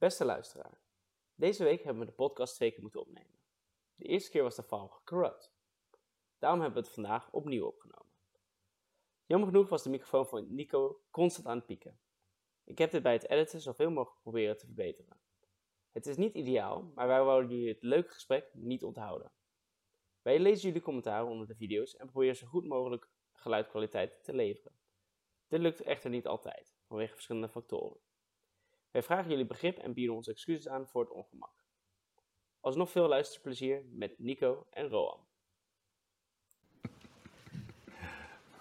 Beste luisteraar, deze week hebben we de podcast twee keer moeten opnemen. De eerste keer was de file corrupt. Daarom hebben we het vandaag opnieuw opgenomen. Jammer genoeg was de microfoon van Nico constant aan het pieken. Ik heb dit bij het editen zoveel mogelijk proberen te verbeteren. Het is niet ideaal, maar wij wouden jullie het leuke gesprek niet onthouden. Wij lezen jullie commentaren onder de video's en proberen zo goed mogelijk geluidkwaliteit te leveren. Dit lukt echter niet altijd, vanwege verschillende factoren. Wij vragen jullie begrip en bieden onze excuses aan voor het ongemak. Alsnog veel luisterplezier met Nico en Roan.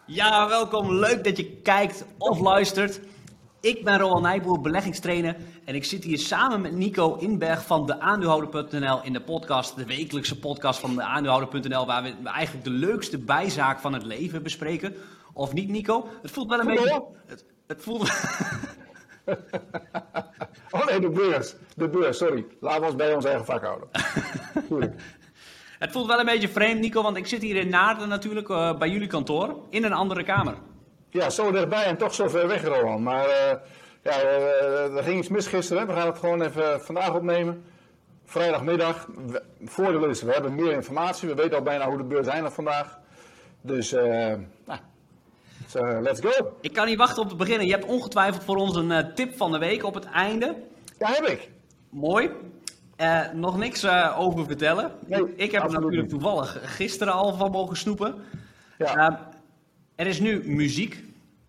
Ja, welkom. Leuk dat je kijkt of luistert. Ik ben Roan Nijboer, beleggingstrainer. En ik zit hier samen met Nico Inberg van de aandeelhouder.nl in de podcast, de wekelijkse podcast van de aandeelhouder.nl, waar we eigenlijk de leukste bijzaak van het leven bespreken. Of niet, Nico? Het voelt wel een beetje. Het, het voelt. oh nee, de beurs. De beurs, sorry. Laten we ons bij ons eigen vak houden. Het voelt wel een beetje vreemd, Nico, want ik zit hier in Naarden natuurlijk, uh, bij jullie kantoor, in een andere kamer. Ja, zo dichtbij en toch zo ver weg, Roland. Maar uh, ja, uh, er ging iets mis gisteren. We gaan het gewoon even vandaag opnemen. Vrijdagmiddag, we, voordeel is, we hebben meer informatie. We weten al bijna hoe de beurs eindigt vandaag. Dus, nou, so, let's go. Ik kan niet wachten om te beginnen. Je hebt ongetwijfeld voor ons een tip van de week op het einde. Ja, heb ik. Mooi. Uh, nog niks uh, over vertellen. Nee, ik heb er natuurlijk niet. toevallig gisteren al van mogen snoepen. Ja. Er is nu muziek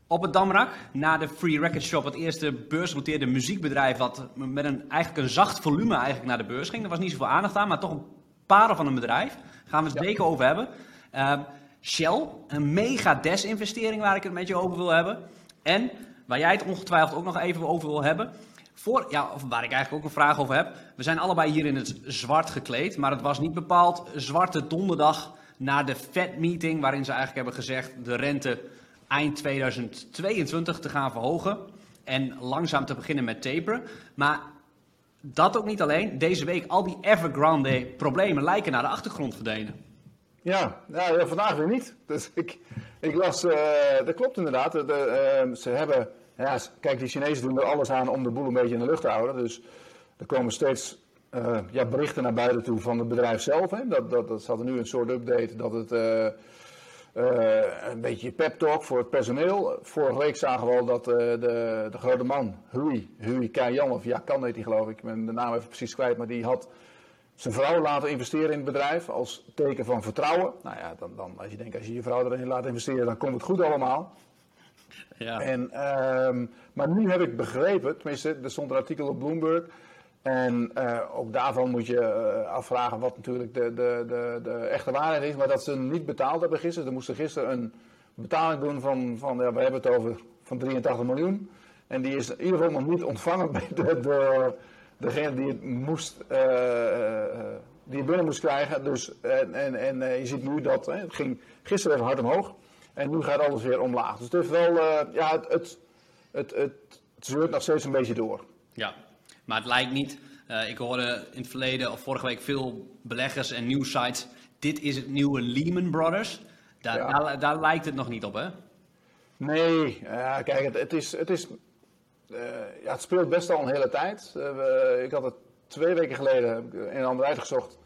op het Damrak. Na de Free Record Shop, het eerste beursgenoteerde muziekbedrijf... wat met een, eigenlijk een zacht volume eigenlijk naar de beurs ging. Er was niet zoveel aandacht aan, maar toch een parel van een bedrijf. Daar gaan we het Ja. zeker over hebben. Shell, een mega desinvestering waar ik het met je over wil hebben. En, waar jij het ongetwijfeld ook nog even over wil hebben... Voor, ja, waar ik eigenlijk ook een vraag over heb. We zijn allebei hier in het zwart gekleed, maar het was niet bepaald zwarte donderdag na de Fed-meeting, waarin ze eigenlijk hebben gezegd de rente eind 2022 te gaan verhogen en langzaam te beginnen met taperen. Maar dat ook niet alleen. Deze week al die Evergrande problemen lijken naar de achtergrond verdwenen. Ja, vandaag weer niet. Dus ik, ik las, eh, dat klopt inderdaad. De, eh, ze hebben, ja, kijk, die Chinezen doen er alles aan om de boel een beetje in de lucht te houden. Dus er komen steeds eh, ja, berichten naar buiten toe van het bedrijf zelf. Hè. Dat, dat, dat zat nu een soort update dat het eh, een beetje pep talk voor het personeel. Vorige week zagen we al dat de, de grote man, Hui, Hui Kaiyan, of ja, kan heet hij geloof ik, ik ben de naam even precies kwijt, maar die had zijn vrouw laten investeren in het bedrijf als teken van vertrouwen. Nou ja, dan, dan als je denkt, als je je vrouw erin laat investeren, dan komt het goed allemaal. Ja. En, ehm, maar nu heb ik begrepen, tenminste, er stond een artikel op Bloomberg. En eh, ook daarvan moet je eh, afvragen wat natuurlijk de, de, de, de echte waarheid is. Maar dat ze niet betaald hebben gisteren. Ze moesten gisteren een betaling doen van, van ja, we hebben het over van 83 miljoen. En die is in ieder geval nog niet ontvangen bij de, de, degene die het moest, eh, eh, die het binnen moest krijgen. Dus, en en, en eh, je ziet nu dat, hè, het ging gisteren even hard omhoog. En nu gaat alles weer omlaag. Dus het is wel, ja, het, het, het, het, het zeurt nog steeds een beetje door. Ja, maar het lijkt niet. ik hoorde in het verleden of vorige week veel beleggers en nieuwsites. Dit is het nieuwe Lehman Brothers. Daar, Ja. daar, daar lijkt het nog niet op, hè? Nee, ja, kijk, het, het is, het is, ja, het speelt best al een hele tijd. Eh, we- ik had het twee weken geleden in een ander uitgezocht,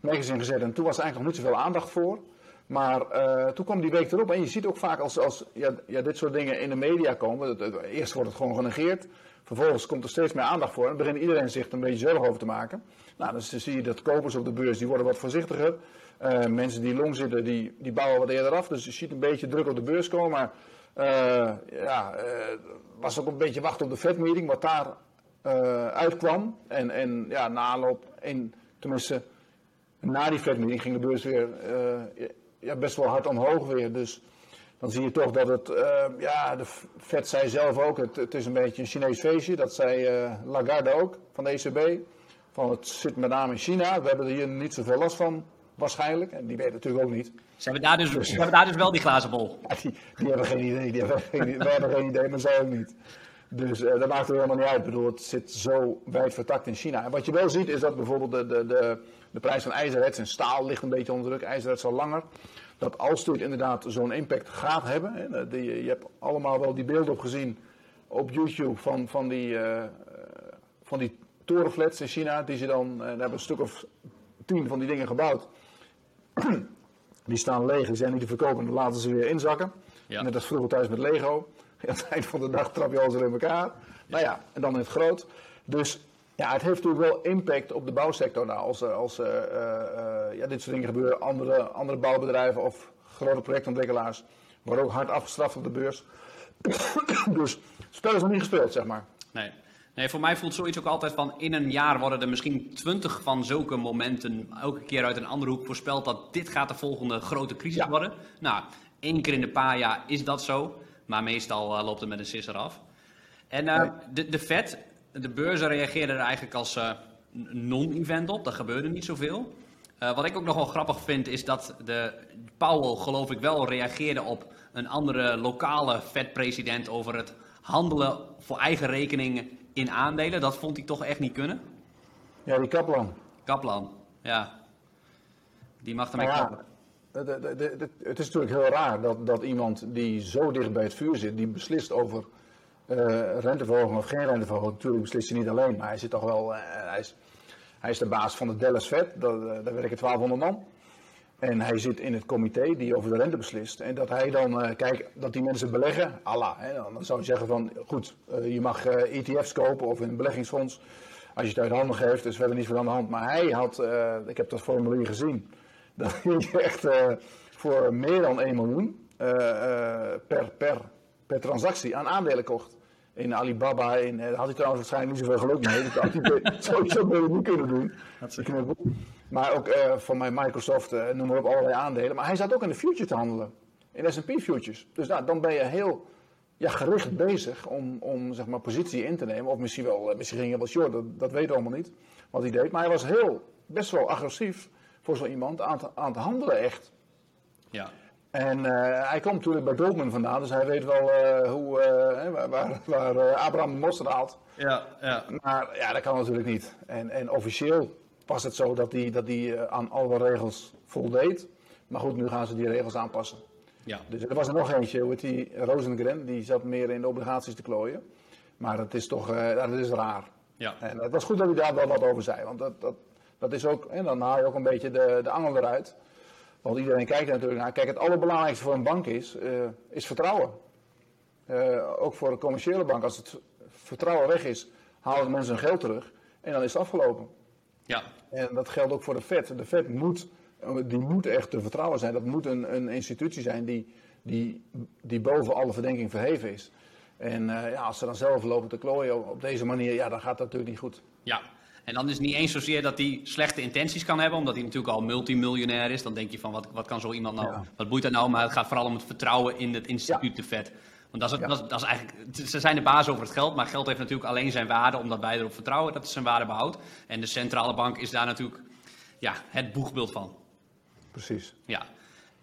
magazine gezet en toen was er eigenlijk nog niet zoveel aandacht voor. Maar eh, toen kwam die week erop en je ziet ook vaak als, als ja, ja, dit soort dingen in de media komen, eerst wordt het gewoon genegeerd, vervolgens komt er steeds meer aandacht voor en begint iedereen zich er een beetje zorgen over te maken. Nou, dan zie je dat kopers op de beurs, die worden wat voorzichtiger. Eh, mensen die long zitten, die, die bouwen wat eerder af, dus je ziet een beetje druk op de beurs komen, maar eh, ja, eh, was ook een beetje wachten op de Fed-meeting, wat daar eh, uitkwam. En, en ja, na aanloop, in, tenminste, na die Fed-meeting ging de beurs weer eh, ja, best wel hard omhoog weer. Dus dan zie je toch dat het, eh, ja, de Fed zei zelf ook, het, het is een beetje een Chinees feestje. Dat zei Lagarde ook, van de ECB. Van het zit met name in China, we hebben er hier niet zoveel last van, waarschijnlijk. En die weten het natuurlijk ook niet. Ze hebben daar dus, ze hebben daar dus wel die glazen bol. Ja, die, die hebben geen idee. Die hebben geen, wij hebben geen idee, maar zij ook niet. Dus eh, dat maakt er helemaal niet uit. Ik bedoel, het zit zo wijd vertakt in China. En wat je wel ziet is dat bijvoorbeeld de, de, de, de prijs van ijzererts en staal ligt een beetje onder druk. IJzererts al langer. Dat als dit inderdaad zo'n impact gaat hebben. Hè, die, je hebt allemaal wel die beelden op gezien op YouTube van, van, die, eh, van die torenflats in China, die ze dan, daar hebben een stuk of tien van die dingen gebouwd. Die staan leeg, die zijn niet te verkopen, dan laten ze weer inzakken. Ja. Net als vroeger thuis met Lego. Aan het eind van de dag trap je alles er in elkaar. Nou ja, en dan in het groot. Dus ja, het heeft natuurlijk wel impact op de bouwsector. Nou, als als uh, ja, dit soort dingen gebeuren, andere, andere bouwbedrijven of grote projectontwikkelaars worden ook hard afgestraft op de beurs. dus het spel is nog niet gespeeld, zeg maar. Nee. Nee, voor mij voelt zoiets ook altijd van in een jaar worden er misschien twintig van zulke momenten elke keer uit een andere hoek voorspeld dat dit gaat de volgende grote crisis Ja. worden. Nou, één keer in de paar jaar is dat zo, maar meestal eh, loopt het met een sisser af. En eh, Nee. de, de Fed, de beurzen reageerden er eigenlijk als eh, non-event op, er gebeurde niet zoveel. Wat ik ook nog wel grappig vind is dat de Powell geloof ik wel reageerde op een andere lokale Fed-president over het handelen voor eigen rekening in aandelen. Dat vond hij toch echt niet kunnen. Ja, die Kaplan. Kaplan, ja. Die mag ermee ja, kappen. het is natuurlijk heel raar dat, dat iemand die zo dicht bij het vuur zit, die beslist over eh, renteverhoging of geen renteverhoging. Natuurlijk beslist hij niet alleen, maar hij zit toch wel. eh, hij, is, hij is de baas van de Dallas Fed, dat, eh, daar werken 1200 man. En hij zit in het comité die over de rente beslist. En dat hij dan, eh, kijk, dat die mensen beleggen, Allah. Hè, dan zou je zeggen van, goed, eh, je mag eh, ETF's kopen of een beleggingsfonds. Als je het uit handen geeft, is verder niet veel aan de hand. Maar hij had, ik heb dat formulier gezien, dat hij echt voor meer dan 1 miljoen per, per, per transactie aan aandelen kocht. In Alibaba, in, eh, daar had hij trouwens waarschijnlijk niet zoveel geluk mee. Dat had hij sowieso beter niet kunnen doen. Maar ook eh van mij Microsoft, eh, noem maar op, allerlei aandelen. Maar hij zat ook in de future te handelen. In S&P futures. Dus nou, dan ben je heel ja, gericht bezig om, om zeg maar, positie in te nemen. Of misschien wel, eh, misschien ging hij wel short, dat, dat weten we allemaal niet. Wat hij deed. Maar hij was heel, best wel agressief voor zo iemand aan te, aan te handelen echt. Ja. En eh, hij komt natuurlijk bij Goldman vandaan, dus hij weet wel eh, hoe, eh, waar, waar, Abraham de mosterd haalt. Ja, ja. Maar ja, dat kan natuurlijk niet. En, en officieel was het zo dat hij dat die, aan alle regels voldeed. Maar goed, nu gaan ze die regels aanpassen. ja. Dus er was er nog eentje, hoe heet die, Rosengren, die zat meer in de obligaties te klooien. Maar dat is toch, dat is raar. ja. En het was goed dat hij daar wel wat over zei, want dat, dat, dat is ook, en dan haal je ook een beetje de, de angel eruit. Want iedereen kijkt er natuurlijk naar. Kijk, het allerbelangrijkste voor een bank is, eh, is vertrouwen. Eh, ook voor een commerciële bank, als het vertrouwen weg is, halen mensen hun geld terug en dan is het afgelopen. ja. En dat geldt ook voor de Fed. De Fed moet, die moet echt te vertrouwen zijn. Dat moet een, een institutie zijn die, die, die boven alle verdenking verheven is. En eh, ja, als ze dan zelf lopen te klooien op deze manier, ja, dan gaat dat natuurlijk niet goed. Ja, en dan is het niet eens zozeer dat hij slechte intenties kan hebben, omdat hij natuurlijk al multimiljonair is. Dan denk je van, wat, wat kan zo iemand nou, Ja. wat boeit dat nou? Maar het gaat vooral om het vertrouwen in het instituut, de Fed. Want dat is, het- dat, is, dat is eigenlijk, ze zijn de baas over het geld, maar geld heeft natuurlijk alleen zijn waarde omdat wij erop vertrouwen dat het zijn waarde behoudt. En de centrale bank is daar natuurlijk ja, het boegbeeld van. Precies. Ja,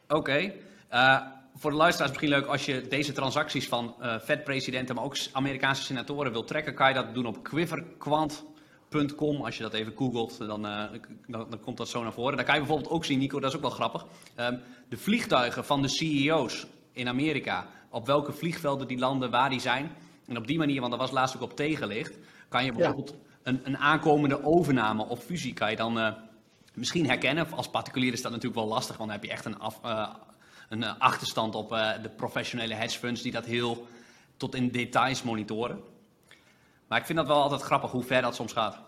oké. Eh, voor de luisteraars misschien leuk, als je deze transacties van eh Fed-presidenten, maar ook Amerikaanse senatoren wil trekken, kan je dat doen op quiverquant.com. Als je dat even googelt, dan, eh, dan, dan komt dat zo naar voren. Dan kan je bijvoorbeeld ook zien, Nico, dat is ook wel grappig, ehm, de vliegtuigen van de CEO's in Amerika. Op welke vliegvelden die landen, waar die zijn. En op die manier, want daar was laatst ook op tegenlicht, kan je bijvoorbeeld een, een aankomende overname of fusie, kan je dan... eh, misschien herkennen. Als particulier is dat natuurlijk wel lastig, want dan heb je echt een, af, eh, een achterstand op de professionele hedge funds die dat heel tot in details monitoren. Maar ik vind dat wel altijd grappig hoe ver dat soms gaat.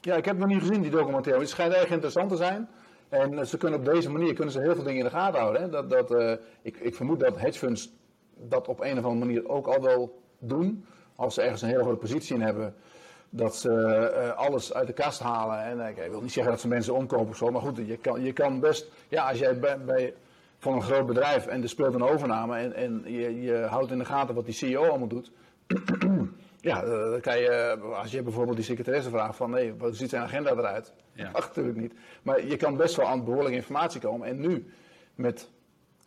Ja, ik heb nog niet gezien, die documentaire. Het schijnt erg interessant te zijn. En eh, ze kunnen op deze manier kunnen ze heel veel dingen in de gaten houden. Hè. Dat, dat, eh, ik, ik vermoed dat hedge funds dat op een of andere manier ook al wel doen. Als ze ergens een hele grote positie in hebben. Dat ze eh, alles uit de kast halen. En ik wil niet zeggen dat ze mensen omkopen of zo. Maar goed, je kan, je kan best. Ja, als jij bij, bij, van een groot bedrijf en er speelt een overname. En, en je, je houdt in de gaten wat die CEO allemaal doet. Ja, eh, dan kan je, als je bijvoorbeeld die secretaresse vraagt van nee, hoe ziet zijn agenda eruit? Ja. Ach, natuurlijk niet. Maar je kan best wel aan behoorlijke informatie komen. En nu, met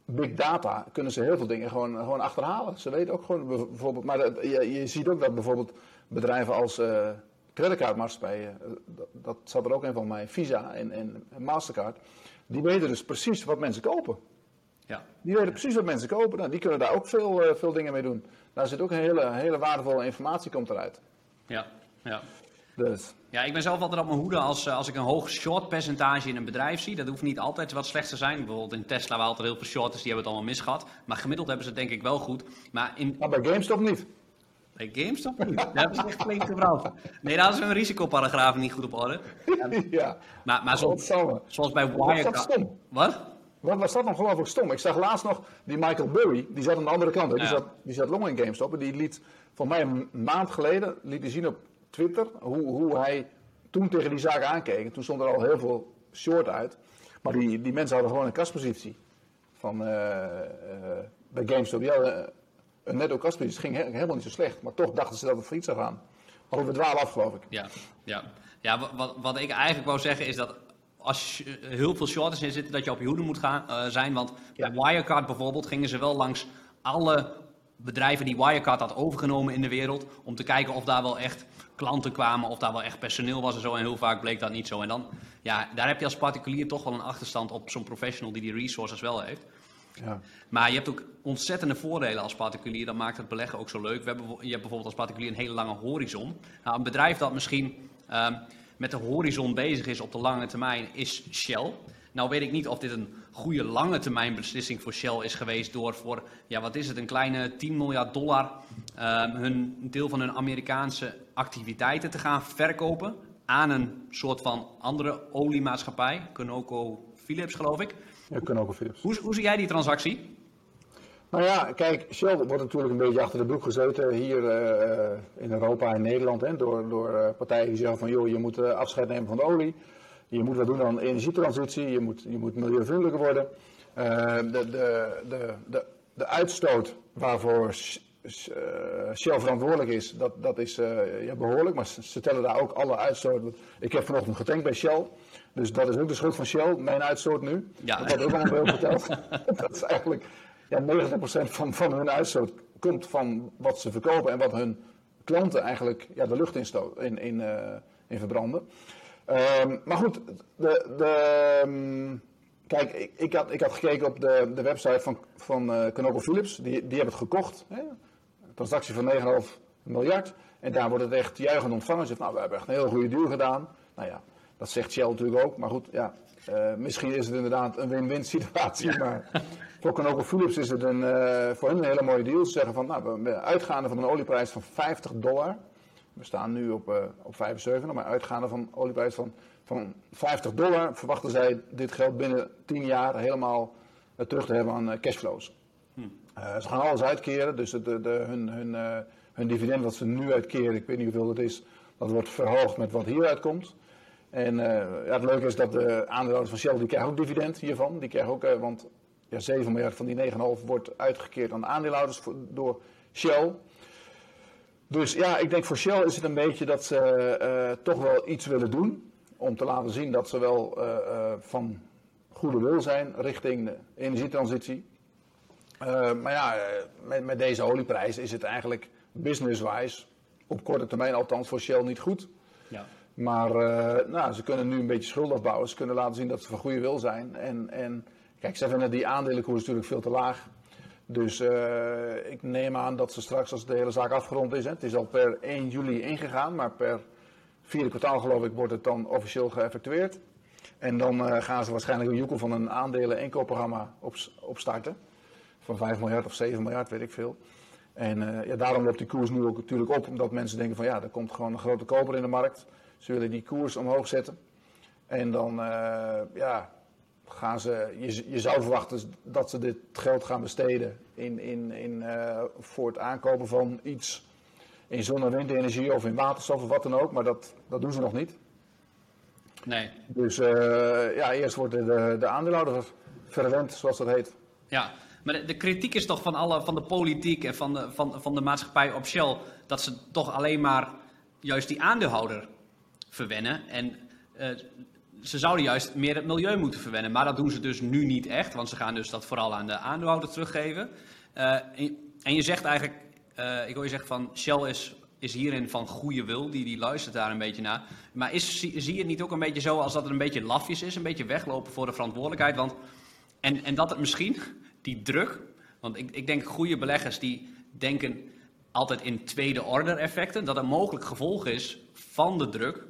big data, kunnen ze heel veel dingen gewoon, gewoon achterhalen. Ze weten ook gewoon bijvoorbeeld, maar dat- je, je ziet ook dat bijvoorbeeld bedrijven als eh creditcardmaatschappijen, eh, dat, dat zat er ook in van mij, Visa en, en Mastercard, die weten dus precies wat mensen kopen. Ja, Die weten precies wat mensen kopen. Nou, die kunnen daar ook veel, eh, veel dingen mee doen. Daar zit ook een hele, hele waardevolle informatie komt eruit. ja, ja. Dus. Ja, ik ben zelf altijd op mijn hoede als, eh, als ik een hoog short percentage in een bedrijf zie. Dat hoeft niet altijd wat slecht te zijn. Bijvoorbeeld in Tesla waren altijd heel veel shorters, die hebben het allemaal misgehad. Maar gemiddeld hebben ze het denk ik wel goed. Maar in, Maar bij GameStop niet. bij GameStop niet. Daar hebben ze echt flink gebrand. Nee, daar is hun risicoparagrafen niet goed op orde. ja. Maar, maar zo, zoals bij Wirecard... Wat? Wat was dat nog ongelooflijk stom? Ik zag laatst nog die Michael Burry, die zat aan de andere kant. hè. Die, Ja. zat, die zat long in GameStop. En die liet, voor mij een maand geleden, liet hij zien op Twitter hoe, hoe hij toen tegen die zaak aankeek. En toen stond er al heel veel short uit. Maar die, die mensen hadden gewoon een kastpositie. Van, eh, eh, bij GameStop. Die hadden een netto kastpositie. Het ging he- helemaal niet zo slecht. Maar toch dachten ze dat het failliet zou gaan. Maar we dwalen af, geloof ik. Ja, ja. ja wa- wat, wat ik eigenlijk wou zeggen is dat als je heel veel shorters in zitten, dat je op je hoede moet gaan, eh, zijn. Want Ja. bij Wirecard bijvoorbeeld gingen ze wel langs alle bedrijven die Wirecard had overgenomen in de wereld. Om te kijken of daar wel echt klanten kwamen, of daar wel echt personeel was en zo. En heel vaak bleek dat niet zo. En dan, ja, daar heb je als particulier toch wel een achterstand op zo'n professional die die resources wel heeft. Ja. Maar je hebt ook ontzettende voordelen als particulier. Dat maakt het beleggen ook zo leuk. We hebben, je hebt bijvoorbeeld als particulier een hele lange horizon. Nou, een bedrijf dat misschien ehm, met de horizon bezig is op de lange termijn is Shell. Nou weet ik niet of dit een goede lange termijn beslissing voor Shell is geweest door voor, ja wat is het, een kleine 10 miljard dollar ehm, hun deel van hun Amerikaanse activiteiten te gaan verkopen aan een soort van andere oliemaatschappij, Conoco Philips geloof ik. Ja, een Philips. Hoe, hoe zie jij die transactie? Nou ja, kijk, Shell wordt natuurlijk een beetje achter de broek gezeten hier eh, in Europa en Nederland. Hè, door door eh, partijen die zeggen van joh, je moet eh, afscheid nemen van de olie. Je moet wat doen aan energietransitie. Je moet, je moet milieuvriendelijker worden. De, de, de, de, de uitstoot waarvoor Sh- Sh- Shell verantwoordelijk is, dat, dat is ja, behoorlijk. Maar ze, tellen daar ook alle uitstoot. Ik heb vanochtend getankt bij Shell. Dus dat is ook de schuld van Shell, mijn uitstoot nu. Ja. Dat wordt ook ons verteld. dat is eigenlijk ja, 90% van, hun uitstoot komt van wat ze verkopen en wat hun klanten eigenlijk ja, de lucht in, in, in, eh, in verbranden. Ehm, maar goed, de, de, ehm, kijk, ik, ik, had, ik had gekeken op de, de website van, van eh ConocoPhillips. Die, die hebben het gekocht. Hè? Een transactie van 9,5 miljard. En daar wordt het echt juichend ontvangen. Ze zegt, nou, we hebben echt een heel goede deal gedaan. Nou ja, dat zegt Shell natuurlijk ook. Maar goed, ja, eh, misschien is het inderdaad een win-win situatie. Maar voor ConocoPhillips is het een, eh, voor hen een hele mooie deal. Ze zeggen van, nou, uitgaande van een olieprijs van 50 dollar. We staan nu op, eh, op 75, maar uitgaande van een olieprijs van, van 50 dollar verwachten zij dit geld binnen 10 jaar helemaal terug te hebben aan cashflows. Eh, ze gaan alles uitkeren, dus de, de, de- hun, hun, hun dividend wat ze nu uitkeren, ik weet niet hoeveel dat is, dat wordt verhoogd met wat hieruit komt. En eh, ja, het leuke is dat de aandeelhouders van Shell, die krijgen ook dividend hiervan. Die krijgen ook, eh, want ja, 7 miljard van die 9,5 wordt uitgekeerd aan de aandeelhouders door Shell. Dus ja, ik denk voor Shell is het een beetje dat ze eh, toch wel iets willen doen. Om te laten zien dat ze wel van goede wil zijn richting de energietransitie. Maar ja, met, met deze olieprijs is het eigenlijk business-wise, op korte termijn althans voor Shell niet goed. Ja. Maar eh, nou, ze kunnen nu een beetje schuld afbouwen. Ze kunnen laten zien dat ze van goede wil zijn. En, en kijk, ze vinden die aandelenkoers natuurlijk veel te laag. Dus eh, ik neem aan dat ze straks, als de hele zaak afgerond is, hè, het is al per 1 juli ingegaan, maar per vierde kwartaal geloof ik wordt het dan officieel geëffectueerd. En dan eh, gaan ze waarschijnlijk een joekel van een aandelen-inkoopprogramma op, opstarten. Van 5 miljard of 7 miljard, weet ik veel. En ja, daarom loopt die koers nu ook natuurlijk op, omdat mensen denken van ja, er komt gewoon een grote koper in de markt. Ze willen die koers omhoog zetten. En dan eh, ja, gaan ze, je, je zou verwachten dat ze dit geld gaan besteden in, in, in, eh, voor het aankopen van iets in zon- en windenergie of in waterstof of wat dan ook. Maar dat, dat doen ze nog niet. Nee. Dus eh, ja, eerst wordt de, de, de aandeelhouder verwend, zoals dat heet. Ja, maar de, de kritiek is toch van, alle, van de politiek en van de, van, van de maatschappij op Shell dat ze toch alleen maar juist die aandeelhouder verwennen. En eh, ze zouden juist meer het milieu moeten verwennen. Maar dat doen ze dus nu niet echt, want ze gaan dus dat vooral aan de aandeelhouder teruggeven. Eh, en, je zegt eigenlijk, eh, ik wil je zeggen van Shell is, is hierin van goede wil, die, die luistert daar een beetje naar. Maar is, zie, zie je het niet ook een beetje zo als dat het een beetje lafjes is, een beetje weglopen voor de verantwoordelijkheid? Want en, en dat het misschien, die druk, want ik, ik denk goede beleggers die denken altijd in tweede order effecten, dat het mogelijk gevolg is van de druk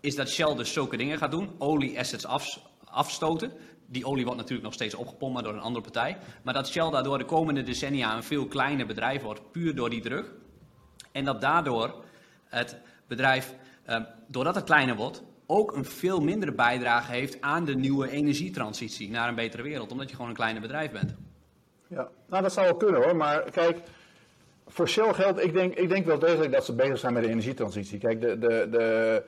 is dat Shell dus zulke dingen gaat doen. Olie-assets af, afstoten. Die olie wordt natuurlijk nog steeds opgepompt, maar door een andere partij. Maar dat Shell daardoor de komende decennia een veel kleiner bedrijf wordt, puur door die druk. En dat daardoor het bedrijf, eh, doordat het kleiner wordt, ook een veel mindere bijdrage heeft aan de nieuwe energietransitie naar een betere wereld. Omdat je gewoon een kleiner bedrijf bent. Ja, nou dat zou wel kunnen hoor. Maar kijk, voor Shell geldt, ik denk, ik denk wel degelijk dat ze bezig zijn met de energietransitie. Kijk, de, de, de,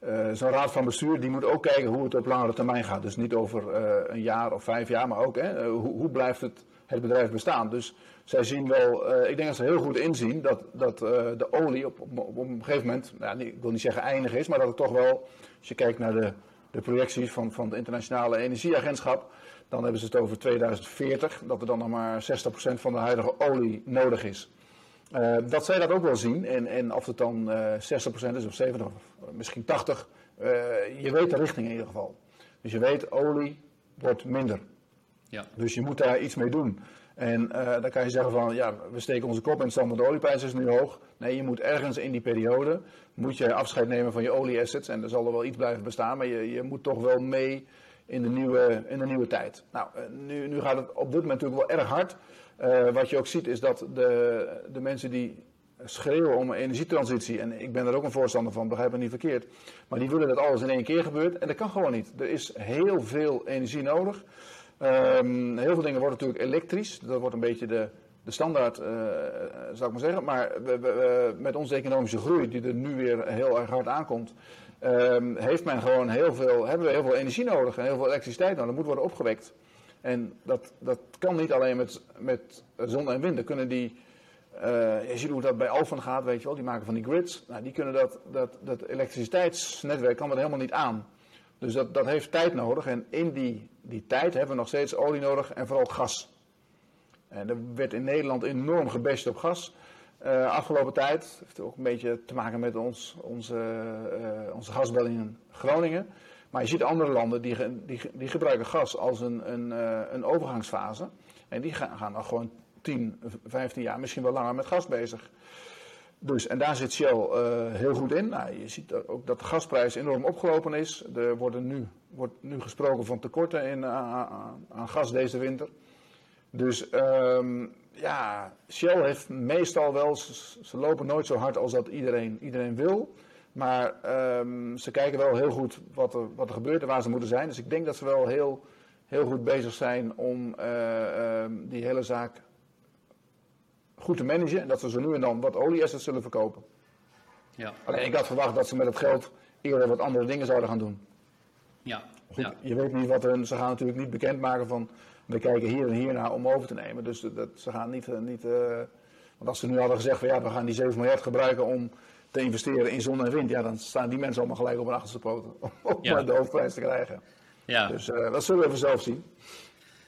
uh, zo'n raad van bestuur die moet ook kijken hoe het op langere termijn gaat. Dus niet over uh, een jaar of vijf jaar, maar ook hè, hoe, hoe, blijft het, het bedrijf bestaan. Dus zij zien wel, ik denk dat ze heel goed inzien dat, dat de olie op, op, op, een gegeven moment, nou, ik wil niet zeggen eindig is, maar dat het toch wel, als je kijkt naar de, de projecties van, van het Internationale Energieagentschap, dan hebben ze het over 2040, dat er dan nog maar 60% van de huidige olie nodig is. Uh, dat zij dat ook wel zien. En, en of het dan uh, 60% is of 70 of misschien 80. Uh, je weet de richting in ieder geval. Dus je weet, olie wordt minder. Ja. Dus je moet daar iets mee doen. En dan kan je zeggen van, ja, we steken onze kop in het zand, de olieprijs is nu hoog. Nee, je moet ergens in die periode, moet je afscheid nemen van je olieassets. En er zal er wel iets blijven bestaan, maar je, je moet toch wel mee in de nieuwe, in de nieuwe tijd. Nou, nu, nu gaat het op dit moment natuurlijk wel erg hard. Uh, wat je ook ziet is dat de, de mensen die schreeuwen om een energietransitie, en ik ben er ook een voorstander van, begrijp me niet verkeerd, maar die willen dat alles in één keer gebeurt en dat kan gewoon niet. Er is heel veel energie nodig. Um, heel veel dingen worden natuurlijk elektrisch, dat wordt een beetje de, de standaard, uh, zou ik maar zeggen. Maar met onze economische groei, die er nu weer heel erg hard aankomt, um, heeft men gewoon heel veel, hebben we heel veel energie nodig en heel veel elektriciteit nodig. Dat moet worden opgewekt. En dat, dat kan niet alleen met, met zon en wind. Dan kunnen die, uh, je ziet hoe dat bij Alphen gaat, weet je wel, die maken van die grids. Nou, die kunnen dat, dat, dat elektriciteitsnetwerk kan dat helemaal niet aan. Dus dat, dat heeft tijd nodig. En in die, die tijd hebben we nog steeds olie nodig en vooral gas. En er werd in Nederland enorm gebest op gas. Uh, afgelopen tijd heeft ook een beetje te maken met ons, onze, uh, onze gasbel in Groningen. Maar je ziet andere landen die, die, die gebruiken gas als een, een, uh, een overgangsfase. En die gaan, gaan dan gewoon 10, 15 jaar, misschien wel langer met gas bezig. Dus, en daar zit Shell uh, heel goed in. Nou, je ziet ook dat de gasprijs enorm opgelopen is. Er worden nu, wordt nu gesproken van tekorten in, aan, aan gas deze winter. Dus um, ja, Shell heeft meestal wel, ze, ze, lopen nooit zo hard als dat iedereen, iedereen wil. Maar um, ze kijken wel heel goed wat er, wat er gebeurt en waar ze moeten zijn. Dus ik denk dat ze wel heel, heel goed bezig zijn om uh, um, die hele zaak goed te managen. En dat ze zo nu en dan wat olieassets zullen verkopen. Ja. Alleen ik had verwacht dat ze met het geld eerder wat andere dingen zouden gaan doen. Ja. Goed, ja. Je weet niet wat hun, ze gaan natuurlijk niet bekendmaken van we kijken hier en hier naar om over te nemen. Dus dat, ze gaan niet, niet uh, want als ze nu hadden gezegd van ja we gaan die 7 miljard gebruiken om te investeren in zon en wind, ja, dan staan die mensen allemaal gelijk op hun achterste poten om Ja. de hoofdprijs te krijgen. Ja. Dus eh, dat zullen we even zelf zien.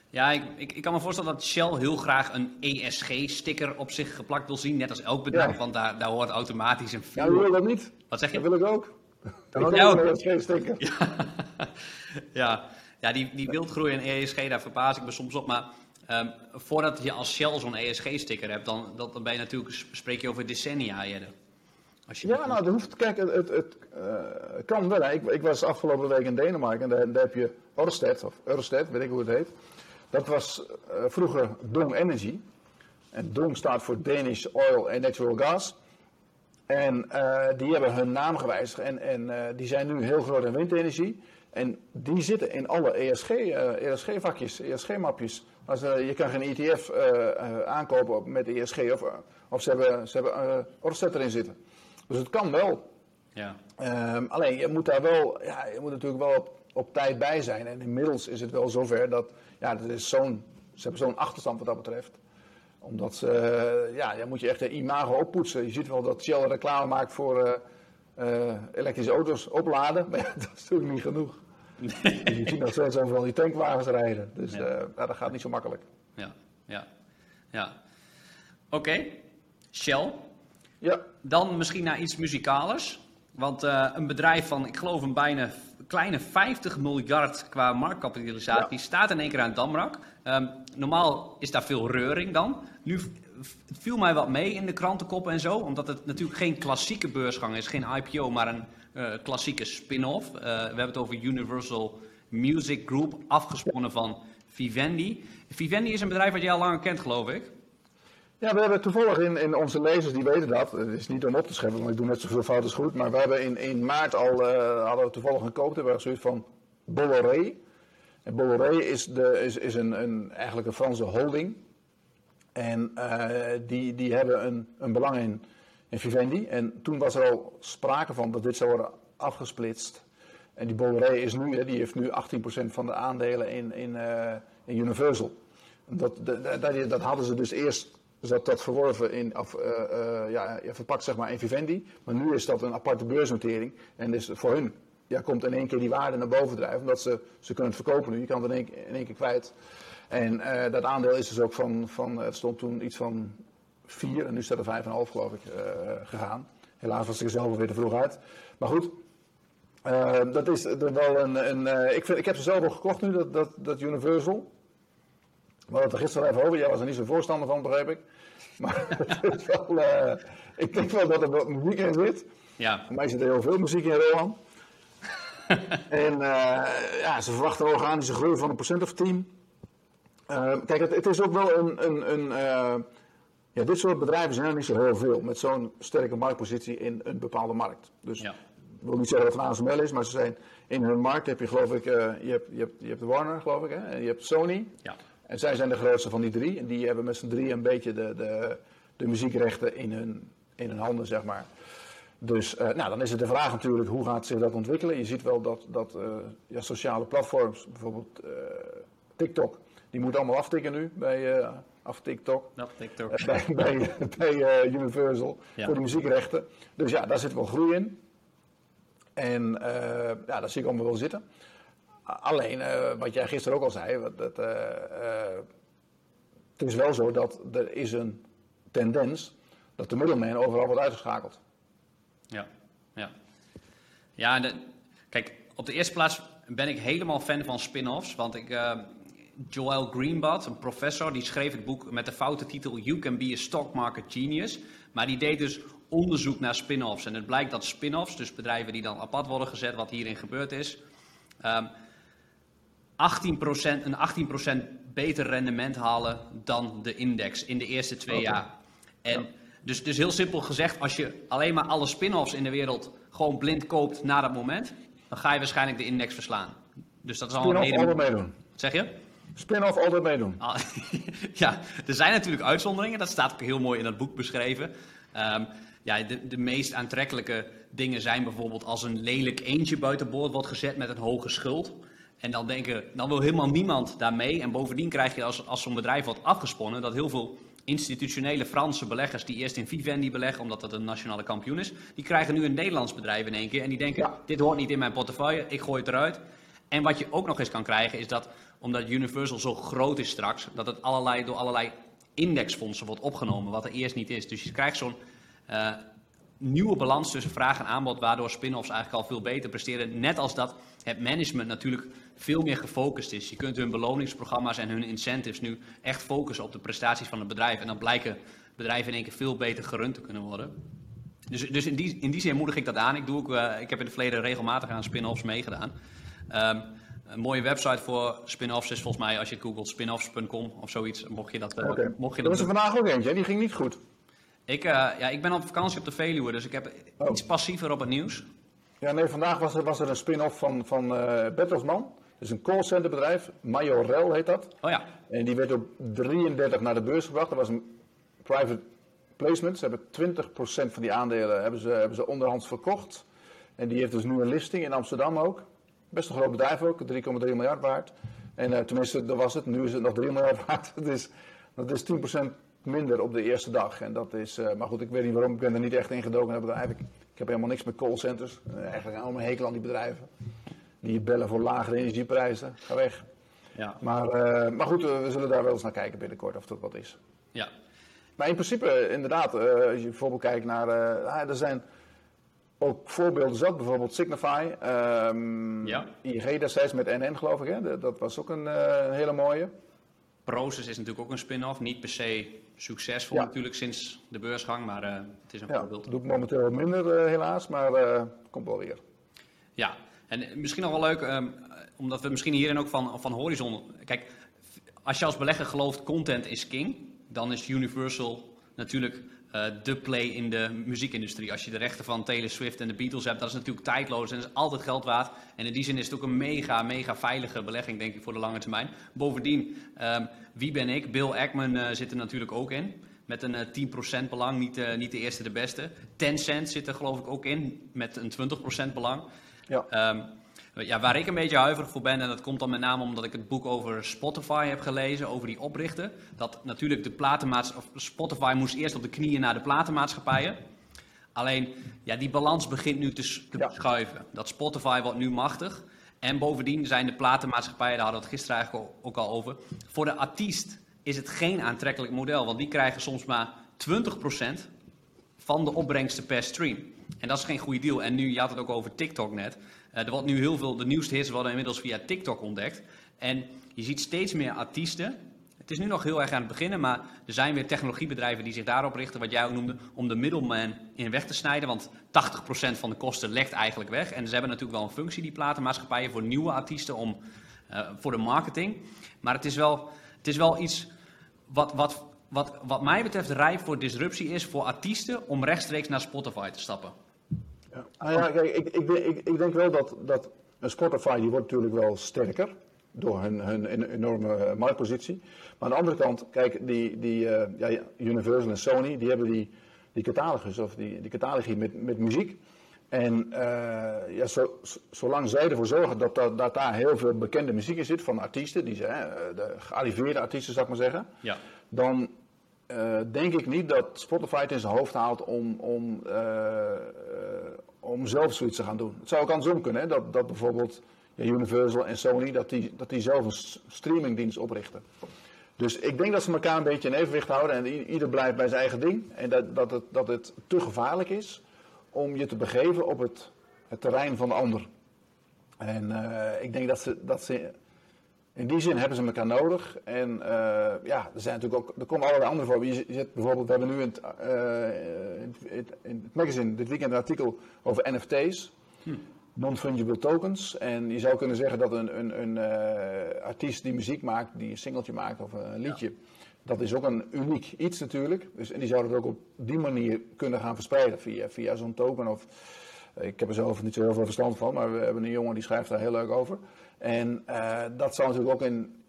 Ja, ik, ik, ik kan me voorstellen dat Shell heel graag een ESG-sticker op zich geplakt wil zien, net als elk bedrijf, Ja. want daar, daar hoort automatisch een Ja, wil dat niet? Wat zeg je? Dat wil ik ook. Ik ook? ook. geen sticker. Ja, ja die, die wildgroei en ESG, daar verbaas ik me soms op. Maar ehm, voordat je als Shell zo'n ESG-sticker hebt, dan, dat, dan ben je natuurlijk, spreek je over decennia eerder. Als je Ja, nou, dat hoeft, kijk, het, het, het eh, kan wel. Hè. Ik, ik was afgelopen week in Denemarken en daar, daar heb je Ørsted, of Ørsted, weet ik hoe het heet. Dat was eh, vroeger Dong Energy. En Dong staat voor Danish Oil and Natural Gas. En eh, die hebben hun naam gewijzigd en, en die zijn nu heel groot in windenergie. En die zitten in alle ESG, eh, ESG-vakjes, ESG-mapjes. Als, je kan geen ETF aankopen op- met ESG of, of ze hebben, ze hebben Ørsted erin zitten. Dus het kan wel. Ja, Ehm, alleen je moet daar wel, ja, je moet natuurlijk wel op, op tijd bij zijn. En inmiddels is het wel zover dat, ja, dat is zo'n, ze hebben zo'n achterstand wat dat betreft. Omdat ze, eh, ja, dan moet je echt de imago oppoetsen. Je ziet wel dat Shell reclame maakt voor eh, eh, elektrische auto's opladen, maar ja, dat is natuurlijk niet genoeg. Dus je ziet nog steeds overal die tankwagens rijden. Dus Ja. ja, dat gaat niet zo makkelijk. ja, ja. ja. Oké, Shell. Ja, Dan misschien naar iets muzikalers. Want eh, een bedrijf van, ik geloof een bijna kleine 50 miljard qua marktkapitalisatie Ja. staat in één keer aan het damrak. Ehm, normaal is daar veel reuring dan. Nu viel mij wat mee in de krantenkoppen en zo. Omdat het natuurlijk geen klassieke beursgang is, geen IPO, maar een uh, klassieke spin-off. Uh, we hebben het over Universal Music Group, afgesponnen van Vivendi. Vivendi is een bedrijf wat jij al langer kent, geloof ik. Ja, we hebben toevallig in, in onze lezers, die weten dat. Het is niet om op te scheppen, want ik doe net zoveel fout als goed. Maar we hebben in, in maart al, uh, hadden we toevallig een koop, hebben we zoiets van Bolloré. En Bolloré is, de, is, is een, een, eigenlijk een Franse holding. En uh, die, die hebben een, een belang in, in Vivendi. En toen was er al sprake van dat dit zou worden afgesplitst. En die Bolloré is nu, die heeft nu 18% van de aandelen in, in, uh, in Universal. Dat, dat, dat hadden ze dus eerst zat dat verworven in, of, uh, uh, ja, verpakt zeg maar in Vivendi. Maar nu is dat een aparte beursnotering. En dus voor hun ja, komt in één keer die waarde naar boven drijven. Omdat ze, ze kunnen verkopen nu. Je kan het in één, in één keer kwijt. En uh, dat aandeel is dus ook van, van, het stond toen iets van 4 en nu staat er 5,5 geloof ik gegaan. Helaas was ik er zelf weer te vroeg uit. Maar goed, dat is wel een. een ik, vind, ik heb ze zelf al gekocht nu, dat, dat, dat Universal. We hadden het er gisteren even over. Jij was er niet zo voorstander van, begreep ik. Maar het is wel, uh, ik denk wel dat er wat muziek in zit. Ja. Voor mij zit er heel veel muziek in, Roland. en uh, ja, ze verwachten een organische groei van een procent of 10. Uh, kijk, het, het, is ook wel een. een, een ja, dit soort bedrijven zijn er niet zo heel veel. Met zo'n sterke marktpositie in een bepaalde markt. Dus ja. ik wil niet zeggen dat het ASML is, maar ze zijn in hun markt. Heb je geloof ik. je, hebt, je, hebt, je hebt de Warner, geloof ik. Hè? En je hebt Sony. Ja. En zij zijn de grootste van die drie. En die hebben met z'n drie een beetje de, de, de muziekrechten in hun, in hun handen, zeg maar. Dus uh, nou, dan is het de vraag natuurlijk, hoe gaat zich dat ontwikkelen? Je ziet wel dat, dat uh, ja, sociale platforms, bijvoorbeeld uh, TikTok, die moet allemaal aftikken nu bij af TikTok. Af TikTok. bij bij, bij Universal ja. voor de muziekrechten. Dus ja, daar zit wel groei in. En ja, dat zie ik allemaal wel zitten. Alleen, uh, wat jij gisteren ook al zei, dat, uh, uh, het is wel zo dat er is een tendens dat de middelman overal wordt uitgeschakeld. Ja, ja. Ja, kijk, op de eerste plaats ben ik helemaal fan van spin-offs, want ik... Joel Greenblatt, een professor, die schreef het boek met de foute titel You Can Be a Stock Market Genius. Maar die deed dus onderzoek naar spin-offs. En het blijkt dat spin-offs, dus bedrijven die dan apart worden gezet, wat hierin gebeurd is, um, 18%, een 18% beter rendement halen dan de index in de eerste twee okay. jaar. En ja. dus, dus heel simpel gezegd, als je alleen maar alle spin-offs in de wereld gewoon blind koopt na dat moment, dan ga je waarschijnlijk de index verslaan. Dus dat is al een reden. altijd meedoen. Zeg je? Spin-off altijd meedoen. Ah, ja, er zijn natuurlijk uitzonderingen. Dat staat ook heel mooi in dat boek beschreven. Um, ja, de, de meest aantrekkelijke dingen zijn bijvoorbeeld als een lelijk eentje buitenboord wordt gezet met een hoge schuld. En dan denken, dan wil helemaal niemand daarmee. En bovendien krijg je als, als zo'n bedrijf wordt afgesponnen, dat heel veel institutionele Franse beleggers die eerst in Vivendi beleggen, omdat dat een nationale kampioen is, die krijgen nu een Nederlands bedrijf in één keer. En die denken, ja. dit hoort niet in mijn portefeuille, ik gooi het eruit. En wat je ook nog eens kan krijgen, is dat omdat Universal zo groot is straks, dat het allerlei, door allerlei indexfondsen wordt opgenomen, wat er eerst niet is. Dus je krijgt zo'n uh, nieuwe balans tussen vraag en aanbod, waardoor spin-offs eigenlijk al veel beter presteren. Net als dat het management natuurlijk veel meer gefocust is. Je kunt hun beloningsprogramma's en hun incentives nu echt focussen op de prestaties van het bedrijf. En dan blijken bedrijven in één keer veel beter gerund te kunnen worden. Dus, dus in, die, in die zin moedig ik dat aan. Ik, doe ook, uh, ik heb in het verleden regelmatig aan spin-offs meegedaan. Um, een mooie website voor spin-offs is volgens mij, als je googelt, spinoffs.com of zoiets, mocht je dat... Uh, okay. mocht je dat was er vandaag ook eentje, die ging niet goed. Ik, uh, ja, ik ben op vakantie op de Veluwe, dus ik heb oh. iets passiever op het nieuws. Ja, nee, vandaag was er, was er een spin-off van, van uh, Bertelsman. Is een callcenterbedrijf, Majorel heet dat. Oh ja. En die werd op 33 naar de beurs gebracht. Dat was een private placement. Ze hebben 20% van die aandelen hebben ze, hebben ze onderhands verkocht. En die heeft dus nu een listing in Amsterdam ook. Best een groot bedrijf ook, 3,3 miljard waard. En uh, tenminste, dat was het. Nu is het nog 3 miljard waard. Dat is, dat is 10% minder op de eerste dag. En dat is, uh, maar goed, ik weet niet waarom. Ik ben er niet echt in gedoken. Heb eigenlijk, ik heb helemaal niks met callcenters. Uh, eigenlijk allemaal hekel aan die bedrijven. Die bellen voor lagere energieprijzen. Ga weg. Ja. Maar, uh, maar goed, we zullen daar wel eens naar kijken binnenkort of dat wat is. Ja. Maar in principe, inderdaad, als je bijvoorbeeld kijkt naar. er zijn ook voorbeelden zat, bijvoorbeeld Signify. Um, ja. IG destijds met NN, geloof ik. Hè? Dat was ook een hele mooie. Proces is natuurlijk ook een spin-off. Niet per se succesvol Ja. natuurlijk sinds de beursgang, maar eh, het is een Ja, voorbeeld. dat doe ik momenteel wat minder eh, helaas, maar eh komt wel weer. Ja, en misschien nog wel leuk, ehm, omdat we misschien hierin ook van, van Horizon... Kijk, als je als belegger gelooft content is king, dan is Universal natuurlijk eh, de play in de muziekindustrie. Als je de rechten van Taylor Swift en de Beatles hebt, dat is natuurlijk tijdloos en is altijd geld waard. En in die zin is het ook een mega, mega veilige belegging, denk ik, voor de lange termijn. Bovendien, ehm, wie ben ik? Bill Ackman eh, zit er natuurlijk ook in. Met een eh, 10% belang, niet, eh, niet de eerste de beste. Tencent zit er geloof ik ook in, met een 20% belang. Ja. Ehm, ja, waar ik een beetje huiverig voor ben, en dat komt dan met name omdat ik het boek over Spotify heb gelezen, over die oprichter. Dat natuurlijk de platenmaatschappij, Spotify moest eerst op de knieën naar de platenmaatschappijen. Alleen, ja, die balans begint nu te, s- te Ja. schuiven. Dat Spotify wordt nu machtig. En bovendien zijn de platenmaatschappijen, daar hadden we het gisteren eigenlijk ook al over. Voor de artiest is het geen aantrekkelijk model, want die krijgen soms maar 20% van de opbrengsten per stream. En dat is geen goede deal. En nu, je had het ook over TikTok net. Eh, er wordt nu heel veel, de nieuwste hits worden inmiddels via TikTok ontdekt. En je ziet steeds meer artiesten. Het is nu nog heel erg aan het beginnen, maar er zijn weer technologiebedrijven die zich daarop richten, wat jij ook noemde, om de middleman in weg te snijden. Want 80% van de kosten legt eigenlijk weg. En ze hebben natuurlijk wel een functie, die platenmaatschappijen, voor nieuwe artiesten, om, eh, voor de marketing. Maar het is wel, het is wel iets wat, wat, wat, wat mij betreft rijp voor disruptie is voor artiesten om rechtstreeks naar Spotify te stappen. Ja. Ah, ja, kijk, ik, ik, ik, denk wel dat, dat Spotify die wordt natuurlijk wel sterker door hun, hun en- enorme eh, marktpositie. Maar aan de andere kant, kijk, die, die eh, ja, Universal en Sony, die hebben die, die catalogus of die, die catalogie met, met muziek. En eh, ja, zo, zolang zij ervoor zorgen dat, dat, dat daar heel veel bekende muziek in zit van artiesten, die ze, hè, de gearriveerde artiesten zou ik maar zeggen, Ja. dan eh, denk ik niet dat Spotify het in zijn hoofd haalt om, om, eh, eh, om zelf zoiets te gaan doen. Het zou ook andersom kunnen, hè? Dat, dat bijvoorbeeld ja, Universal en Sony dat die, dat die zelf een streamingdienst oprichten. Dus ik denk dat ze elkaar een beetje in evenwicht houden en ieder blijft bij zijn eigen ding. En dat, dat, het, dat het te gevaarlijk is om je te begeven op het, het terrein van de ander. En eh, ik denk dat ze, dat ze in die zin hebben ze elkaar nodig. En eh, ja, er zijn natuurlijk ook, er komen allerlei andere voorbeelden. Je zit bijvoorbeeld, we hebben nu in het, eh, in, het, in het magazine dit weekend een artikel over NFT's. Non-fungible tokens. En je zou kunnen zeggen dat een, een, een artiest die muziek maakt, die een singeltje maakt of een liedje, dat is ook een uniek iets natuurlijk. Dus, en die zouden het ook op die manier kunnen gaan verspreiden via, via zo'n token. Of, ik heb er zelf niet zo heel veel verstand van, maar we hebben een jongen die schrijft daar heel leuk over. En eh, dat zou natuurlijk ook in,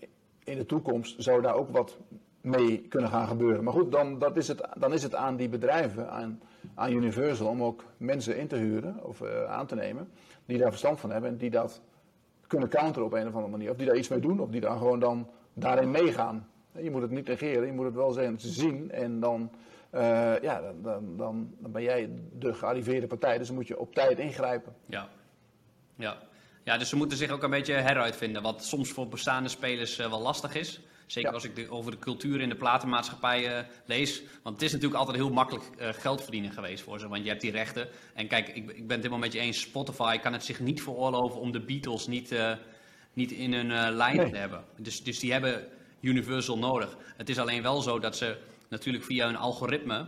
in de toekomst, zou daar ook wat mee kunnen gaan gebeuren. Maar goed, dan, dat is, het, dan is het aan die bedrijven, aan, aan Universal, om ook mensen in te huren of eh, aan te nemen, die daar verstand van hebben en die dat kunnen counteren op een of andere manier. Of die daar iets mee doen, of die daar gewoon dan daarin meegaan. Je moet het niet negeren, je moet het wel zien en dan, eh, ja, dan, dan, dan, ben jij de gearriveerde partij, dus dan moet je op tijd ingrijpen. Ja. Ja. ja, dus ze moeten zich ook een beetje heruitvinden, wat soms voor bestaande spelers eh, wel lastig is. Zeker Ja. als ik de, over de cultuur in de platenmaatschappij eh, lees. Want het is natuurlijk altijd heel makkelijk geld verdienen geweest voor ze. Want je hebt die rechten. En kijk, ik, ik ben het helemaal met je eens. Spotify kan het zich niet veroorloven om de Beatles niet, niet in hun lijn Nee. te hebben. Dus, dus die hebben Universal nodig. Het is alleen wel zo dat ze natuurlijk via hun algoritme...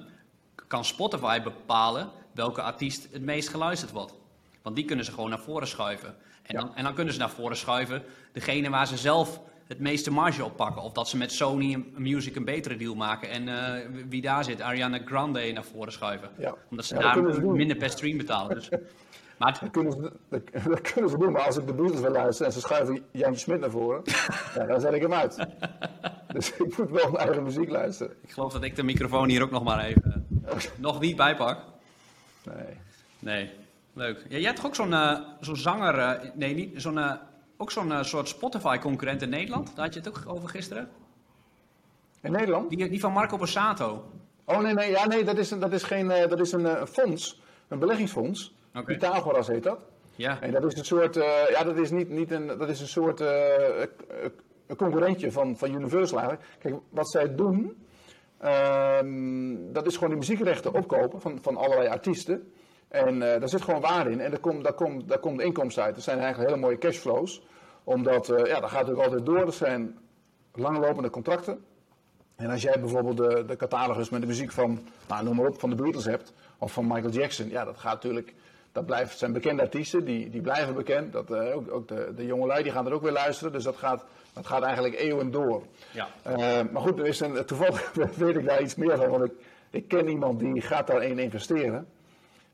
kan Spotify bepalen welke artiest het meest geluisterd wordt. Want die kunnen ze gewoon naar voren schuiven. En, Ja. dan, en dan kunnen ze naar voren schuiven degene waar ze zelf het meeste marge op pakken. Of dat ze met Sony Music een betere deal maken. En eh, wie daar zit, Ariana Grande naar voren schuiven. Ja. Omdat ze Ja, daar minder per stream betalen. Dus. Maar Dat kunnen, ze, dat, dat kunnen ze doen, maar als ik de Beatles wil luisteren en ze schuiven Jantje Smit naar voren, ja, dan zet ik hem uit. Dus ik moet wel mijn eigen muziek luisteren. ik geloof dat ik de microfoon hier ook nog maar even eh, nog niet bijpak. Nee. Nee, leuk. Ja, jij hebt toch ook zo'n eh, zo'n zanger, eh, nee, niet zo'n, ook zo'n soort Spotify-concurrent in Nederland. Daar had je het ook over gisteren. In Nederland? Die, die van Marco Borsato. Oh nee, nee, ja, nee dat, is een, dat is, geen, dat is een fonds, een beleggingsfonds. Oké. Pythagoras heet dat. Ja, En dat is een soort, eh, ja, dat is niet, niet een, dat is een soort eh, een concurrentje van, van Universal eigenlijk. Kijk, wat zij doen, ehm, dat is gewoon die muziekrechten opkopen van, van allerlei artiesten. En eh, daar zit gewoon waarde in en daar komt, daar, komt, daar komt de inkomsten uit. Dat zijn eigenlijk hele mooie cashflows. Omdat, ja, dat gaat natuurlijk altijd door. Dat zijn langlopende contracten. En als jij bijvoorbeeld de, de catalogus met de muziek van, nou, noem maar op, van de Beatles hebt, of van Michael Jackson, ja, dat gaat natuurlijk, dat blijft, zijn bekende artiesten, die, die blijven bekend. Dat, eh, ook ook de, de jongelui, die gaan er ook weer luisteren, dus dat gaat, dat gaat eigenlijk eeuwen door. Ja. Eh, maar goed, er is een, toevallig weet ik daar iets meer van, want ik, ik ken iemand die gaat daarin investeren.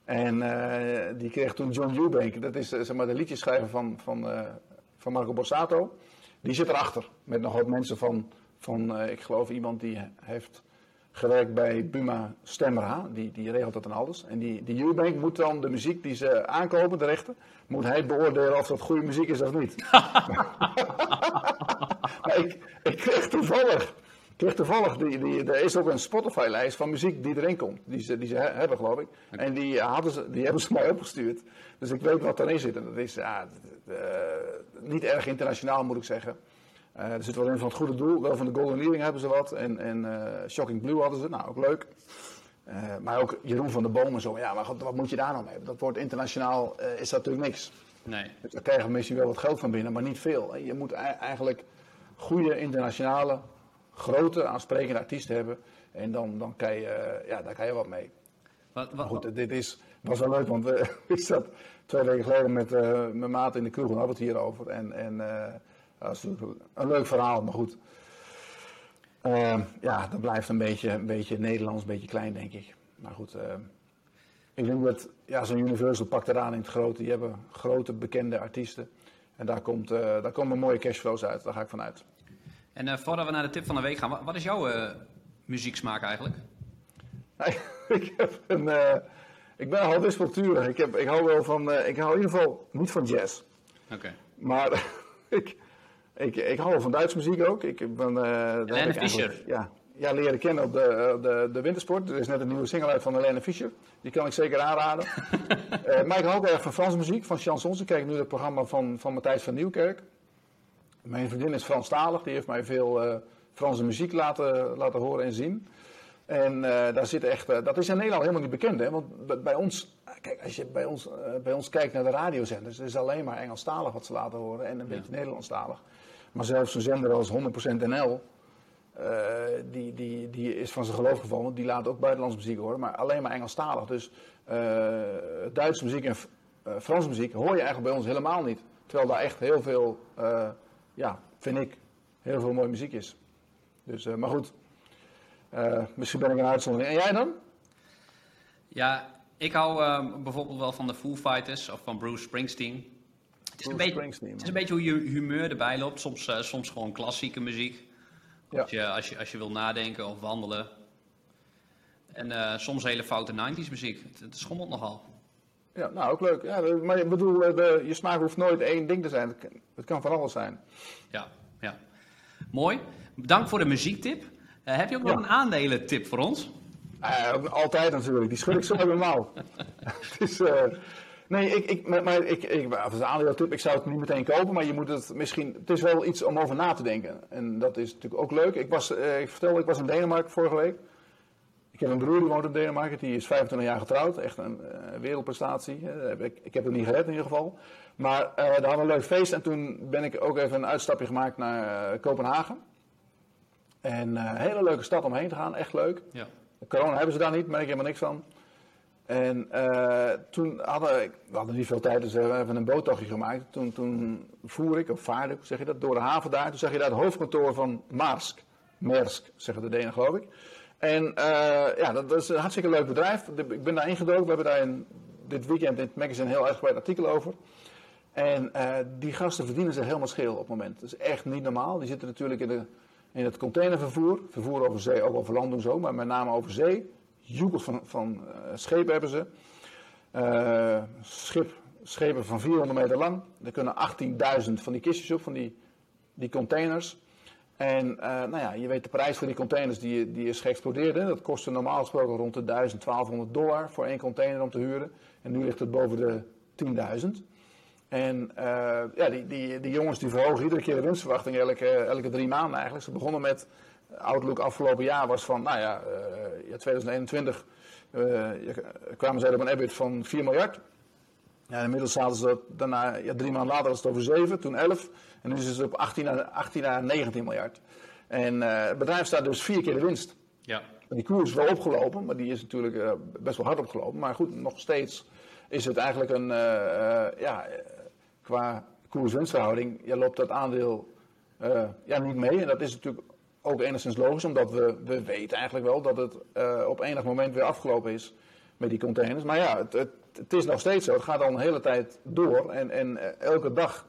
En eh, die kreeg toen John Eubank, dat is zeg maar, de liedjeschrijver van, van, van Marco Borsato. Die zit erachter met nog wat mensen van, van ik geloof iemand die heeft gewerkt bij Buma Stemra. Die, die regelt dat en alles. En die, die Eubank moet dan de muziek die ze aankopen, de rechten, moet hij beoordelen of dat goede muziek is of niet. maar ik, ik kreeg toevallig, ik kreeg toevallig die, die, er is ook een Spotify-lijst van muziek die erin komt. Die ze, die ze he- hebben, geloof ik. En die, hadden ze, die hebben ze mij opgestuurd. Dus ik weet wat erin zit. En dat is ja, eh, niet erg internationaal, moet ik zeggen. Eh, er zit wel in van het goede doel. Wel van de Golden Earring hebben ze wat. En, en eh, Shocking Blue hadden ze. Nou, ook leuk. Eh, maar ook Jeroen van der Boom en zo. Ja, maar god, wat moet je daar nou mee? Dat wordt internationaal, is dat natuurlijk niks. Nee. Dus daar krijgen we misschien wel wat geld van binnen, maar niet veel. Je moet ei- eigenlijk goede internationale, grote, aansprekende artiesten hebben. En dan, dan kan je, ja, daar kan je wat mee. Wat, wat, goed, dit is, was wel leuk, want we, ik zat twee weken geleden met mijn maat in de kroeg en hadden het hierover. En, en dat is natuurlijk een leuk verhaal, maar goed. Eh, ja, dat blijft een beetje, een beetje Nederlands, een beetje klein, denk ik. Maar goed, eh, ik denk dat ja, zo'n Universal pakt eraan in het grote. Die hebben grote, bekende artiesten. En daar, komt, eh, daar komen mooie cashflows uit, daar ga ik vanuit. En eh, voordat we naar de tip van de week gaan, wat, wat is jouw eh, muzieksmaak eigenlijk? Ik, heb een, ik ben al wispelturig. Ik, heb, ik hou wel van, ik hou in ieder geval niet van jazz. Oké. Maar ik, ik, ik hou van Duitse muziek ook. Ik ben, eh, Helene Fischer. Ja, ja, leren kennen op de, eh, de, de wintersport. Er is net een nieuwe single uit van Helene Fischer. Die kan ik zeker aanraden. Eh, maar ik hou ook erg van Franse muziek, van chansons. Ik kijk nu het programma van, van Matthijs van Nieuwkerk. Mijn vriendin is Franstalig. Die heeft mij veel eh, Franse muziek laten, laten horen en zien. En daar zit echt, dat is in Nederland helemaal niet bekend. Hè? Want bij- ons, kijk, als je bij ons, bij ons kijkt naar de radiozenders, is het alleen maar Engelstalig wat ze laten horen en een beetje Nederlandstalig. Maar zelfs een zender als 100% NL, eh, die, die, die is van zijn geloof gevallen. Die laat ook buitenlandse muziek horen, maar alleen maar Engelstalig. Dus eh, Duitse muziek en eh, Franse muziek hoor je eigenlijk bij ons helemaal niet. Terwijl daar echt heel veel, ja, vind ik, heel veel mooie muziek is. Dus, maar goed, misschien ben ik een uitzondering. En jij dan? Ja, ik hou eh, bijvoorbeeld wel van de Foo Fighters of van Bruce Springsteen. Het is, een beetje, het is een beetje hoe je humeur erbij loopt. Soms, eh, soms gewoon klassieke muziek. Ja. Als, je, als, je, als je wil nadenken of wandelen. En eh, soms hele foute 90s muziek. Het, het schommelt nogal. Ja, nou ook leuk. Ja, maar ik bedoel, eh, de, je smaak hoeft nooit één ding te zijn. Het kan, het kan van alles zijn. Ja, ja. Mooi. Dank voor de muziektip. Heb je ook nog Ja. een aandelentip voor ons? Eh, altijd natuurlijk, die schud ik zo mouw. Het is, nee, ik, ik, maar, ik, ik, als een aandeeltip, ik zou het niet meteen kopen, maar je moet het misschien, het is wel iets om over na te denken. En dat is natuurlijk ook leuk. Ik was, eh, ik vertelde, ik was in Denemarken vorige week. Ik heb een broer die woont in Denemarken, die is 25 jaar getrouwd. Echt een eh, wereldprestatie. Eh, ik, ik heb het niet gered in ieder geval. Maar eh daar hadden we een leuk feest en toen ben ik ook even een uitstapje gemaakt naar Kopenhagen. En een hele leuke stad om heen te gaan, echt leuk. Ja. Corona hebben ze daar niet, merk ik helemaal niks van. En eh, toen hadden we hadden niet veel tijd, dus we hebben even een boottochtje gemaakt. Toen, toen voer ik, of vaarde, zeg je dat, door de haven daar. Toen zag je daar het hoofdkantoor van Maersk. Maersk, zeggen de Denen geloof ik. En eh, ja, dat, dat is een hartstikke leuk bedrijf. Ik ben daar ingedoken, we hebben daar in, dit weekend in het magazine een heel uitgebreid artikel over. En eh, die gasten verdienen zich helemaal scheel op het moment. Dat is echt niet normaal. Die zitten natuurlijk in, de, in het containervervoer. Vervoer over zee, ook over land doen zo, maar met name over zee. Joekels van, van eh, schepen hebben ze. Eh, schip, schepen van 400 meter lang. Er kunnen 18.000 van die kistjes op, van die, die containers. En eh, nou ja, je weet de prijs voor die containers die, die is geëxplodeerd. Hè? Dat kostte normaal gesproken rond de 1000, 1200 dollar voor één container om te huren. En nu ligt het boven de 10.000. En ja, die, die, die jongens die verhogen iedere keer de winstverwachting elke, elke drie maanden eigenlijk. Ze begonnen met, Outlook afgelopen jaar was van, nou ja, eh, ja 2021 eh, je- kwamen zij op een EBIT van 4 miljard. Ja, inmiddels zaten ze dat daarna, ja, drie maanden later was het over 7, toen 11. En nu is het op 18 à, 18 à 19 miljard. En eh, het bedrijf staat dus vier keer de winst. Ja. Die koers is wel opgelopen, maar die is natuurlijk best wel hard opgelopen. Maar goed, nog steeds is het eigenlijk een, ja, qua koers-winstverhouding, ja, loopt dat aandeel ja, niet mee. En dat is natuurlijk ook enigszins logisch, omdat we, we weten eigenlijk wel dat het eh, op enig moment weer afgelopen is met die containers. Maar ja, het, het, het is nog steeds zo. Het gaat al een hele tijd door. En, en eh, elke dag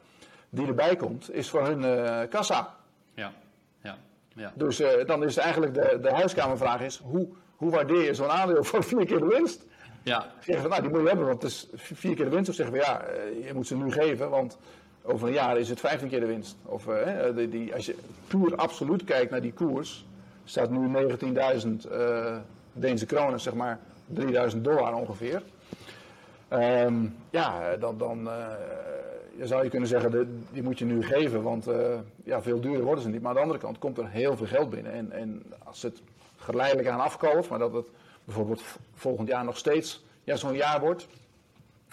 die erbij komt, is voor hun eh, kassa. Ja. Ja. Ja. Dus dan is eigenlijk de, de huiskamervraag is, hoe, hoe waardeer je zo'n aandeel voor vier keer de winst? Ja. Zeggen we, nou die moet je hebben, want het is vier keer de winst. Of zeggen we, ja, je moet ze nu geven, want over een jaar is het vijftien keer de winst. Of eh, die, als je puur absoluut kijkt naar die koers, staat nu 19.000 eh Deense kronen, zeg maar 3000 dollar ongeveer. Ehm, ja, dan, dan eh, je zou je kunnen zeggen, die moet je nu geven, want ja, veel duurder worden ze niet. Maar aan de andere kant komt er heel veel geld binnen. En, en als het geleidelijk aan afkalft, maar dat het bijvoorbeeld volgend jaar nog steeds ja, zo'n jaar wordt,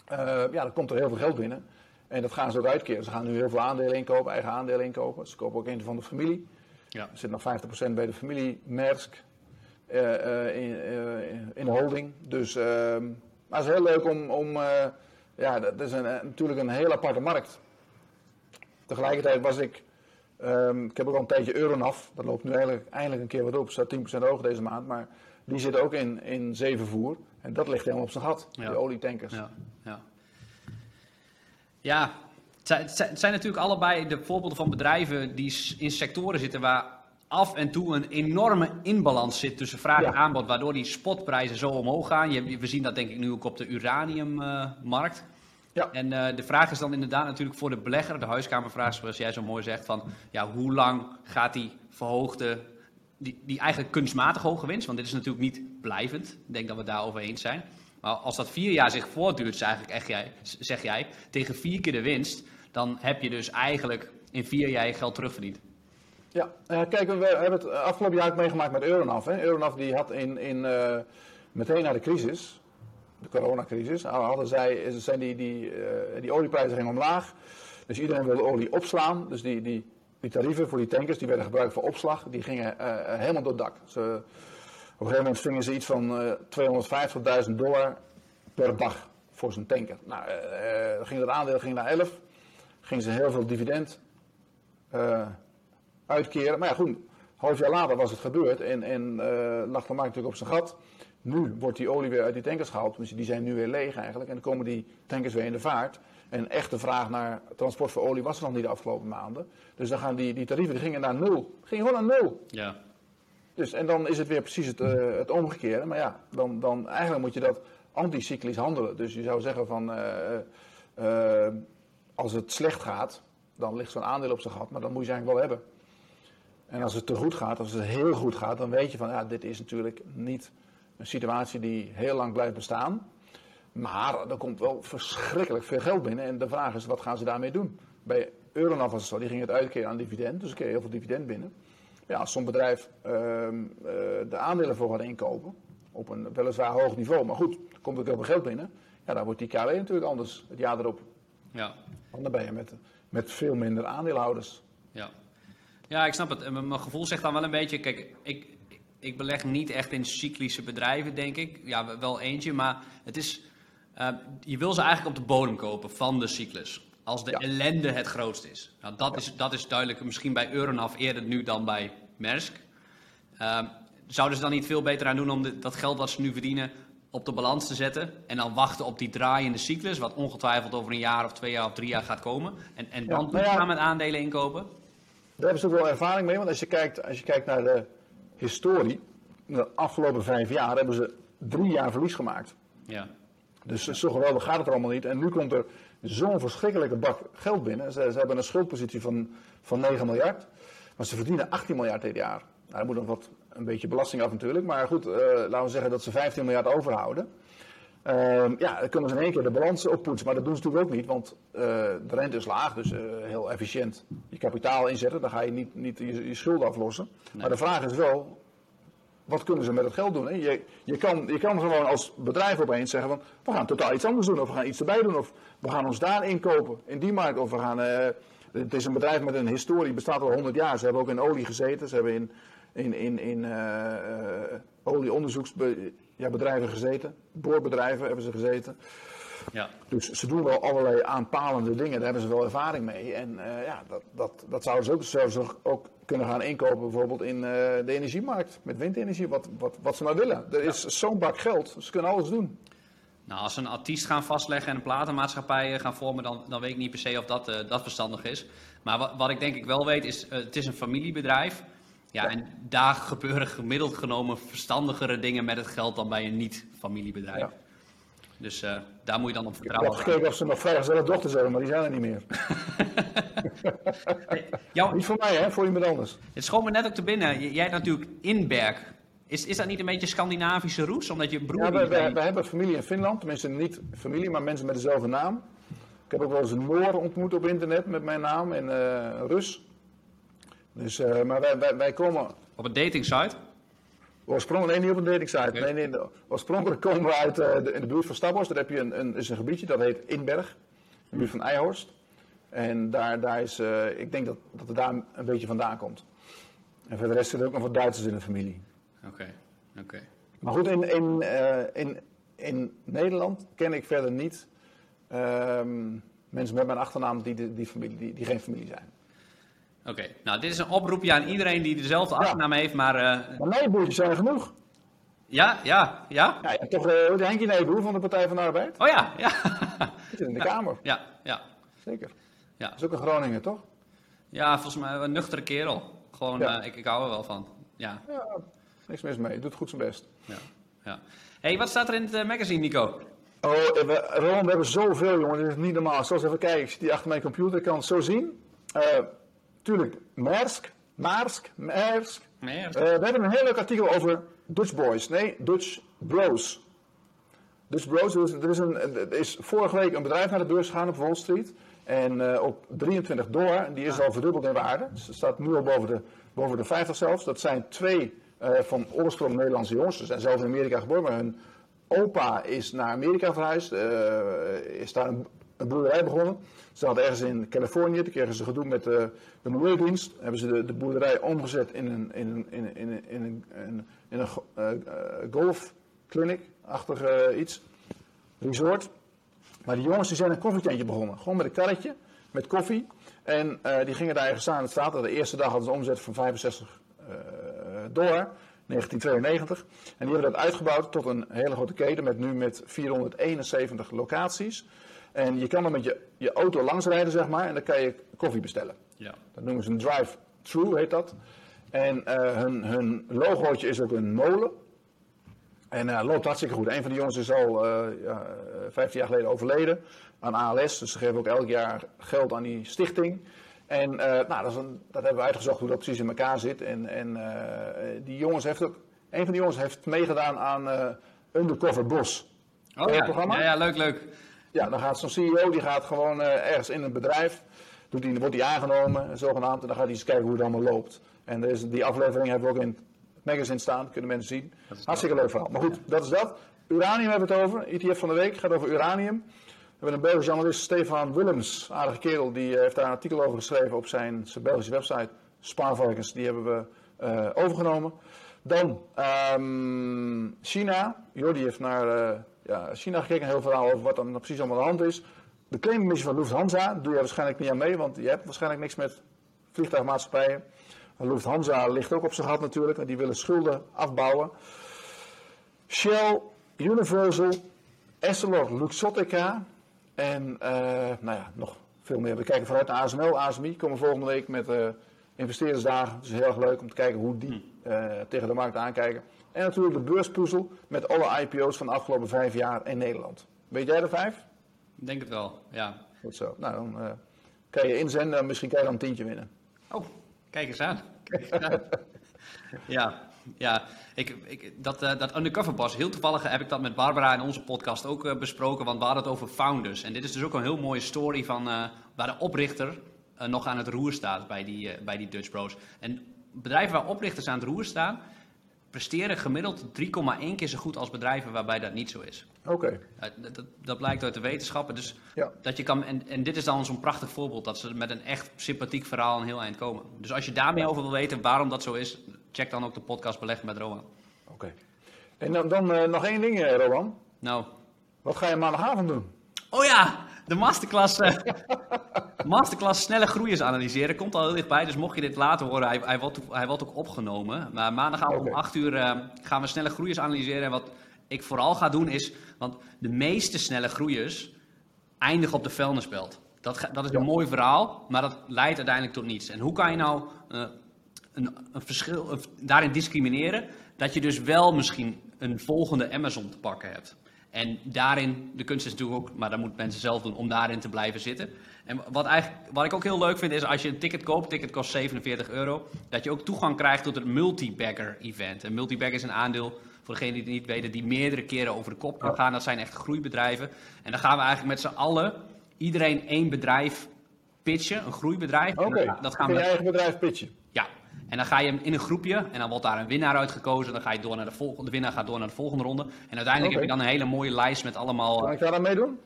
ja, dan komt er heel veel geld binnen. En dat gaan ze ook uitkeren. Ze gaan nu heel veel aandelen inkopen, eigen aandelen inkopen. Ze kopen ook een van de familie. Ja. Er zit nog 50% bij de familie Maersk eh, eh, in, eh, in de holding. Dus ehm, maar het is heel leuk om. om ja, dat is een, natuurlijk een heel aparte markt. Tegelijkertijd was ik. ehm, ik heb ook al een tijdje Euronav. Dat loopt nu eigenlijk, eindelijk een keer wat op. Staat 10% hoger deze maand. Maar die zit ook in, in zeevervoer. En dat ligt helemaal op zijn gat. Ja. Die olietankers. Ja, ja. Ja het, zijn, het natuurlijk allebei de voorbeelden van bedrijven die in sectoren zitten waar af en toe een enorme inbalans zit tussen vraag en aanbod, waardoor die spotprijzen zo omhoog gaan. Je, we zien dat denk ik nu ook op de uraniummarkt. Ja. En eh, de vraag is dan inderdaad natuurlijk voor de belegger, de huiskamervraag zoals jij zo mooi zegt, van ja, hoe lang gaat die verhoogde, die, die eigenlijk kunstmatig hoge winst, want dit is natuurlijk niet blijvend, ik denk dat we het daarover eens zijn. Maar als dat vier jaar zich voortduurt, eigenlijk echt jij, zeg jij, tegen vier keer de winst, dan heb je dus eigenlijk in vier jaar je geld terugverdiend. Ja, eh, kijk, we hebben het afgelopen jaar ook meegemaakt met Euronav. Hè. Euronav die had in, in, eh, meteen na de crisis, de coronacrisis, hadden zij, zijn die, die, eh, die olieprijzen gingen omlaag. Dus iedereen wilde olie opslaan. Dus die, die, die tarieven voor die tankers, die werden gebruikt voor opslag, die gingen eh, helemaal door het dak. Een gegeven moment vingen ze iets van eh 250.000 dollar per dag voor zo'n tanker. Nou, eh, ging dat aandeel ging naar 11, gingen ze heel veel dividend eh, uitkeren. Maar ja, goed, half jaar later was het gebeurd en, en lag de markt natuurlijk op zijn gat. Nu wordt die olie weer uit die tankers gehaald, dus die zijn nu weer leeg eigenlijk. En dan komen die tankers weer in de vaart. En echte vraag naar transport voor olie was er nog niet de afgelopen maanden. Dus dan gaan die, die tarieven die gingen naar nul. Gingen gewoon naar nul. Ja. Dus, en dan is het weer precies het, eh, het omgekeerde. Maar ja, dan, dan eigenlijk moet je dat anticyclisch handelen. Dus je zou zeggen van, eh, eh, als het slecht gaat, dan ligt zo'n aandeel op zijn gat. Maar dan moet je ze eigenlijk wel hebben. En als het te goed gaat, als het heel goed gaat, dan weet je van, ja, dit is natuurlijk niet een situatie die heel lang blijft bestaan. Maar er komt wel verschrikkelijk veel geld binnen. En de vraag is, wat gaan ze daarmee doen? Bij Euronav was het zo, die ging het uitkeren aan dividend. Dus dan kreeg heel veel dividend binnen. Ja, als zo'n bedrijf ehm, eh, de aandelen voor gaat inkopen, op een weliswaar hoog niveau, maar goed, er komt ook heel veel geld binnen. Ja, dan wordt die KW natuurlijk anders het jaar erop. Ja. Want dan ben je met, met veel minder aandeelhouders. Ja. ja, ik snap het. En mijn gevoel zegt dan wel een beetje, kijk, ik, ik beleg niet echt in cyclische bedrijven, denk ik. Ja, wel eentje, maar het is, eh, je wil ze eigenlijk op de bodem kopen van de cyclus. Als de Ja. ellende het grootst is. Nou, dat, is dat is duidelijk, misschien bij Euronav eerder nu dan bij Maersk. Ehm, zouden ze dan niet veel beter aan doen om de- dat geld wat ze nu verdienen op de balans te zetten en dan wachten op die draaiende cyclus, wat ongetwijfeld over een jaar of twee jaar of drie jaar gaat komen, en, en dan nou ja. gaan met aandelen inkopen? Daar hebben ze ook wel ervaring mee, want als je kijkt, als je kijkt naar de historie, de afgelopen vijf jaar hebben ze drie jaar verlies gemaakt. Ja. Dus zo geweldig gaat het er allemaal niet. En nu komt er zo'n verschrikkelijke bak geld binnen. Ze, ze hebben een schuldpositie van, van 9 miljard. Maar ze verdienen 18 miljard dit jaar. Nou, er moet nog wat, een beetje belasting af natuurlijk. Maar goed, eh, laten we zeggen dat ze 15 miljard overhouden. Ehm, ja, dan kunnen ze in één keer de balans oppoetsen. Maar dat doen ze natuurlijk ook niet. Want eh, de rente is laag. Dus eh, heel efficiënt je kapitaal inzetten. Dan ga je niet, niet je, je schulden aflossen. Maar de vraag is wel, wat kunnen ze met het geld doen? Je, je, kan, je kan gewoon als bedrijf opeens zeggen van, we gaan totaal iets anders doen. Of we gaan iets erbij doen. Of we gaan ons daar inkopen, in die markt. Of we gaan, eh, Het is een bedrijf met een historie, bestaat al 100 jaar. Ze hebben ook in olie gezeten, ze hebben in, in, in, in uh, olieonderzoeksbedrijven gezeten, boorbedrijven hebben ze gezeten. Ja. Dus ze doen wel allerlei aanpalende dingen, daar hebben ze wel ervaring mee. En uh, ja, dat, dat, dat zouden ze ook, zouden ze ook kunnen gaan inkopen bijvoorbeeld in uh, de energiemarkt, met windenergie, wat, wat, wat ze maar willen. Er is zo'n bak geld, ze kunnen alles doen. Nou, als ze een artiest gaan vastleggen en een platenmaatschappij gaan vormen, dan, dan weet ik niet per se of dat, uh, dat verstandig is. Maar wat, wat, ik denk ik wel weet is, het is een familiebedrijf. Ja, ja, en daar gebeuren gemiddeld genomen verstandigere dingen met het geld dan bij een niet-familiebedrijf. Ja. Dus uh, daar moet je dan op vertrouwen. Ik heb gekeken of ze nog vrijgezelle dochters hebben, maar die zijn er niet meer. jou... Niet voor mij, hè? Voor iemand anders. Het schoot me net ook te binnen. Jij hebt natuurlijk Inberg. Is, is dat niet een beetje Scandinavische roots? Omdat je broer... Ja, we, we, we, hebben familie in Finland. Tenminste, niet familie, maar mensen met dezelfde naam. Ik heb ook wel eens een Noor ontmoet op internet met mijn naam en uh, Rus. Dus, uh, maar wij, wij, wij komen... Op een dating site? Oorspronkelijk, nee, niet op een datingsite. Nee, nee, oorspronkelijk komen we uit uh, de, in de buurt van Staphorst. Daar heb je een, een, is een gebiedje, dat heet Inberg. In de buurt van Eijhorst. En daar, daar is, uh, ik denk dat, dat het daar een beetje vandaan komt. En voor de rest zitten ook nog wat Duitsers in de familie. Oké, okay. oké. Okay. Maar goed, in, in, uh, in, in Nederland ken ik verder niet um, mensen met mijn achternaam die, die, die, familie, die, die geen familie zijn. Oké, nou dit is een oproepje aan iedereen die dezelfde achternaam heeft, maar... Uh... Maar nijboertjes zijn genoeg. Ja, ja, ja. Ja, ja toch uh, de Henkie Nijboer van de Partij van de Arbeid. Oh ja, ja. Die zit in de ja, Kamer. Ja, ja. Zeker. Ja. Dat is ook een Groningen, toch? Ja, volgens mij een nuchtere kerel. Gewoon, uh, ik, ik hou er wel van. Ja. ja, niks mis mee. Doet goed zijn best. Ja, ja. hey, wat staat er in het magazine, Nico? Oh, we, Ron, we hebben zoveel, jongen. Dit is niet normaal. Zoals even kijken, ik zit hier achter mijn computer, ik kan het zo zien. Uh, tuurlijk, Maersk, Maersk, Maersk. Maersk. Uh, we hebben een heel leuk artikel over Dutch Boys. Nee, Dutch Bros. Dutch Bros, er is, er is, een, er is vorige week een bedrijf naar de beurs gegaan op Wall Street. En uh, op 23 dollar, die is al verdubbeld in waarde. Dus het staat nu al boven de, boven de 50 zelfs. Dat zijn twee uh, van oorsprong Nederlandse jongens. Ze zijn zelf in Amerika geboren, maar hun opa is naar Amerika verhuisd. is daar een, een boerderij begonnen. Ze hadden ergens in Californië, toen kregen ze gedoe met de, de Milieudienst. Hebben ze de, de, boerderij omgezet in een, in in in in een, in een uh, golfclinic-achtig uh, iets. Resort. Maar die jongens die zijn een koffietentje begonnen. Gewoon met een karretje, met koffie. En die gingen daar ergens staan. Het staat de eerste dag hadden ze omzet van 65 dollar. 1992. En die hebben dat uitgebouwd tot een hele grote keten met nu met 471 locaties. En je kan dan met je, je auto langsrijden, zeg maar, en dan kan je koffie bestellen. Ja. Dat noemen ze een drive-thru, heet dat. En uh, hun, hun logootje is ook een molen. En uh, loopt hartstikke goed. Een van de jongens is al uh, ja, 15 jaar geleden overleden aan ALS. Dus ze geven ook elk jaar geld aan die stichting. En nou, dat, is een, dat, hebben we uitgezocht hoe dat precies in elkaar zit. En, en die jongens heeft ook, een van die jongens heeft meegedaan aan Undercover Bos. Oh ja. Programma? ja, ja, leuk, leuk. Ja, dan gaat zo'n CEO, die gaat gewoon uh, ergens in een bedrijf, doet die, wordt hij aangenomen, zogenaamd, en dan gaat hij eens kijken hoe het allemaal loopt. En is, die aflevering hebben we ook in het magazine staan, kunnen mensen zien. Hartstikke leuk verhaal. Maar goed, dat is dat. Uranium hebben we het over. ETF van de week gaat over uranium. We hebben een Belgische analist, Stefan Willems, aardige kerel, die heeft daar een artikel over geschreven op zijn, zijn Belgische website, Spaarvarkens. Die hebben we uh, overgenomen. Dan um, China. Jordi heeft naar uh, ja, China gekeken, een heel verhaal over wat dan precies allemaal aan de hand is. De claimmissie van Lufthansa doe je waarschijnlijk niet aan mee, want je hebt waarschijnlijk niks met vliegtuigmaatschappijen. Lufthansa ligt ook op zijn gat natuurlijk, en die willen schulden afbouwen. Shell, Universal, Essilor, Luxottica en uh, nou ja, nog veel meer. We kijken vooruit naar ASML, ASMI komen volgende week met uh, investeerdersdagen. Het is heel erg leuk om te kijken hoe die uh, tegen de markt aankijken. En natuurlijk de beurspuzzel met alle IPO's van de afgelopen vijf jaar in Nederland. Weet jij er vijf? Ik denk het wel, ja. Goed zo. Nou, dan uh, kan je inzenden en misschien kan je dan een tientje winnen. Oh, kijk eens aan. Kijk eens aan. ja, ja. Ik, ik, dat, uh, dat Undercover heel toevallig heb ik dat met Barbara in onze podcast ook uh, besproken, want we hadden het over founders. En dit is dus ook een heel mooie story van waar de oprichter nog aan het roer staat bij die, bij die Dutch Bros. En bedrijven waar oprichters aan het roer staan, presteren gemiddeld 3,1 keer zo goed als bedrijven waarbij dat niet zo is. Oké. Uh, dat, dat, dat, blijkt uit de wetenschappen. Dus Ja. dat je kan, en, en dit is dan zo'n prachtig voorbeeld dat ze met een echt sympathiek verhaal een heel eind komen. Dus als je daar meer over wil weten waarom dat zo is, check dan ook de podcast Beleggen met Rowan. Oké. En dan, dan eh, nog één ding, eh, Rowan. Nou, Wat ga je maandagavond doen? Oh ja, de masterclass, eh, masterclass snelle groeiers analyseren komt al heel dichtbij. Dus mocht je dit later horen, hij, hij, wordt, hij wordt ook opgenomen. Maar maandagavond Oké. om 8 uur eh, gaan we snelle groeiers analyseren. En wat ik vooral ga doen is, want de meeste snelle groeiers eindigen op de vuilnisbelt. Dat, dat is een Ja. mooi verhaal, maar dat leidt uiteindelijk tot niets. En hoe kan je nou eh, een, een verschil daarin discrimineren? Dat je dus wel misschien een volgende Amazon te pakken hebt. En daarin, de kunst is natuurlijk ook, maar dat moeten mensen zelf doen, om daarin te blijven zitten. En wat, eigenlijk, wat ik ook heel leuk vind is als je een ticket koopt, een ticket kost 47 euro, dat je ook toegang krijgt tot het multibagger event. Een multibagger is een aandeel, voor degenen die het niet weten, die meerdere keren over de kop kan gaan. Dat zijn echt groeibedrijven. En dan gaan we eigenlijk met z'n allen, iedereen één bedrijf pitchen, een groeibedrijf. En Oké. dat, dat gaan we je eigen bedrijf pitchen. En dan ga je in een groepje en dan wordt daar een winnaar uitgekozen. Dan ga je door naar de volgende, de winnaar gaat door naar de volgende ronde. En uiteindelijk heb je dan een hele mooie lijst met allemaal... Kan ik daar aan meedoen?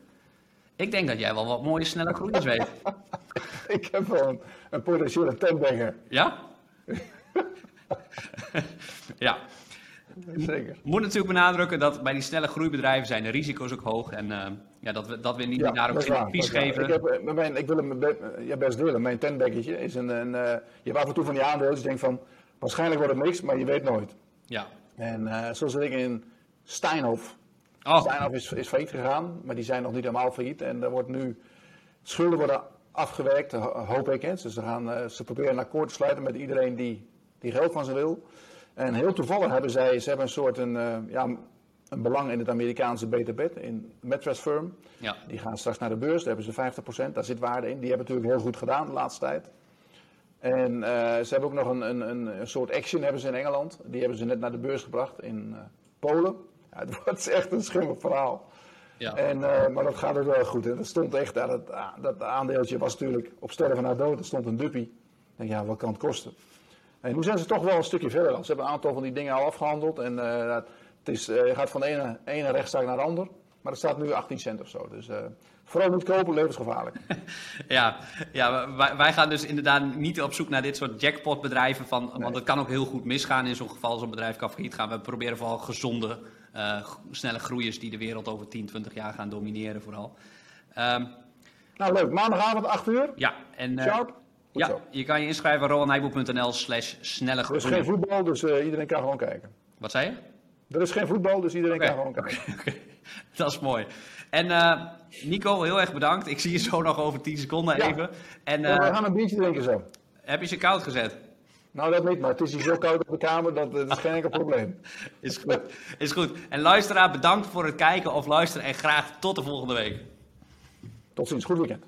Ik denk dat jij wel wat mooie snelle groeiers weet. Ik heb wel een, een potentiële tentbanger. Ja? ja. Zeker. Moet natuurlijk benadrukken dat bij die snelle groeibedrijven zijn de risico's ook hoog. En eh, ja, dat, we, dat we niet daar ook geen advies geven. Ik, heb, eh, mijn, ik wil hem eh, ja, best delen. Mijn tentbekkertje is een. een je hebt af en toe van die aandelen. Dus je denkt van. Waarschijnlijk wordt het niks, maar je weet nooit. Ja. En eh zo zit ik in Steinhof. Oh, Steinhof is, is failliet gegaan, maar die zijn nog niet helemaal failliet. En er wordt nu. Schulden worden afgewerkt, ho- hoop ik. Hè. Dus ze, gaan, ze proberen een akkoord te sluiten met iedereen die, die geld van ze wil. En heel toevallig hebben zij. Ze hebben een soort. Een, eh, ja, een belang in het Amerikaanse BTB, in Mattress Firm. ja. Die gaan straks naar de beurs, daar hebben ze 50%, daar zit waarde in. Die hebben natuurlijk heel goed gedaan de laatste tijd. En eh, ze hebben ook nog een, een, een, soort action hebben ze in Engeland. Die hebben ze net naar de beurs gebracht in eh, Polen. Ja, het wordt echt een schimmig verhaal. ja. En, maar dat gaat ook wel goed. En dat stond echt, dat, dat aandeeltje was natuurlijk op sterven na dood. Er stond een duppie. Ik denk, ja, wat kan het kosten? En nu zijn ze toch wel een stukje verder. Ze hebben een aantal van die dingen al afgehandeld. En eh, het is, je gaat van de ene, ene rechtszaak naar de ander. Maar het staat nu 18 cent of zo. Dus eh, vooral niet kopen, levensgevaarlijk. Ja, ja wij, wij gaan dus inderdaad niet op zoek naar dit soort jackpotbedrijven. Van, Want het kan ook heel goed misgaan in zo'n geval een bedrijf kan failliet gaan. We proberen vooral gezonde, snelle groeiers die de wereld over 10, 20 jaar gaan domineren vooral. Ehm, nou leuk, maandagavond 8 uur. ja, en Sharp. Goed ja, zo. je kan je inschrijven rowanijboel.nl slash snelle Er is geen voetbal, dus eh, iedereen kan gewoon kijken. Wat zei je? Er is geen voetbal, dus iedereen kan gewoon kijken. Oké, dat is mooi. En eh, Nico, heel erg bedankt. Ik zie je zo nog over 10 seconden Ja. even. En We eh, gaan een biertje drinken zo. heb je ze koud gezet? Nou, dat niet, maar het is hier zo koud op de kamer dat het is geen enkel probleem. Is goed. Is goed. En luisteraar, bedankt voor het kijken of luisteren en graag tot de volgende week. Tot ziens, goed weekend.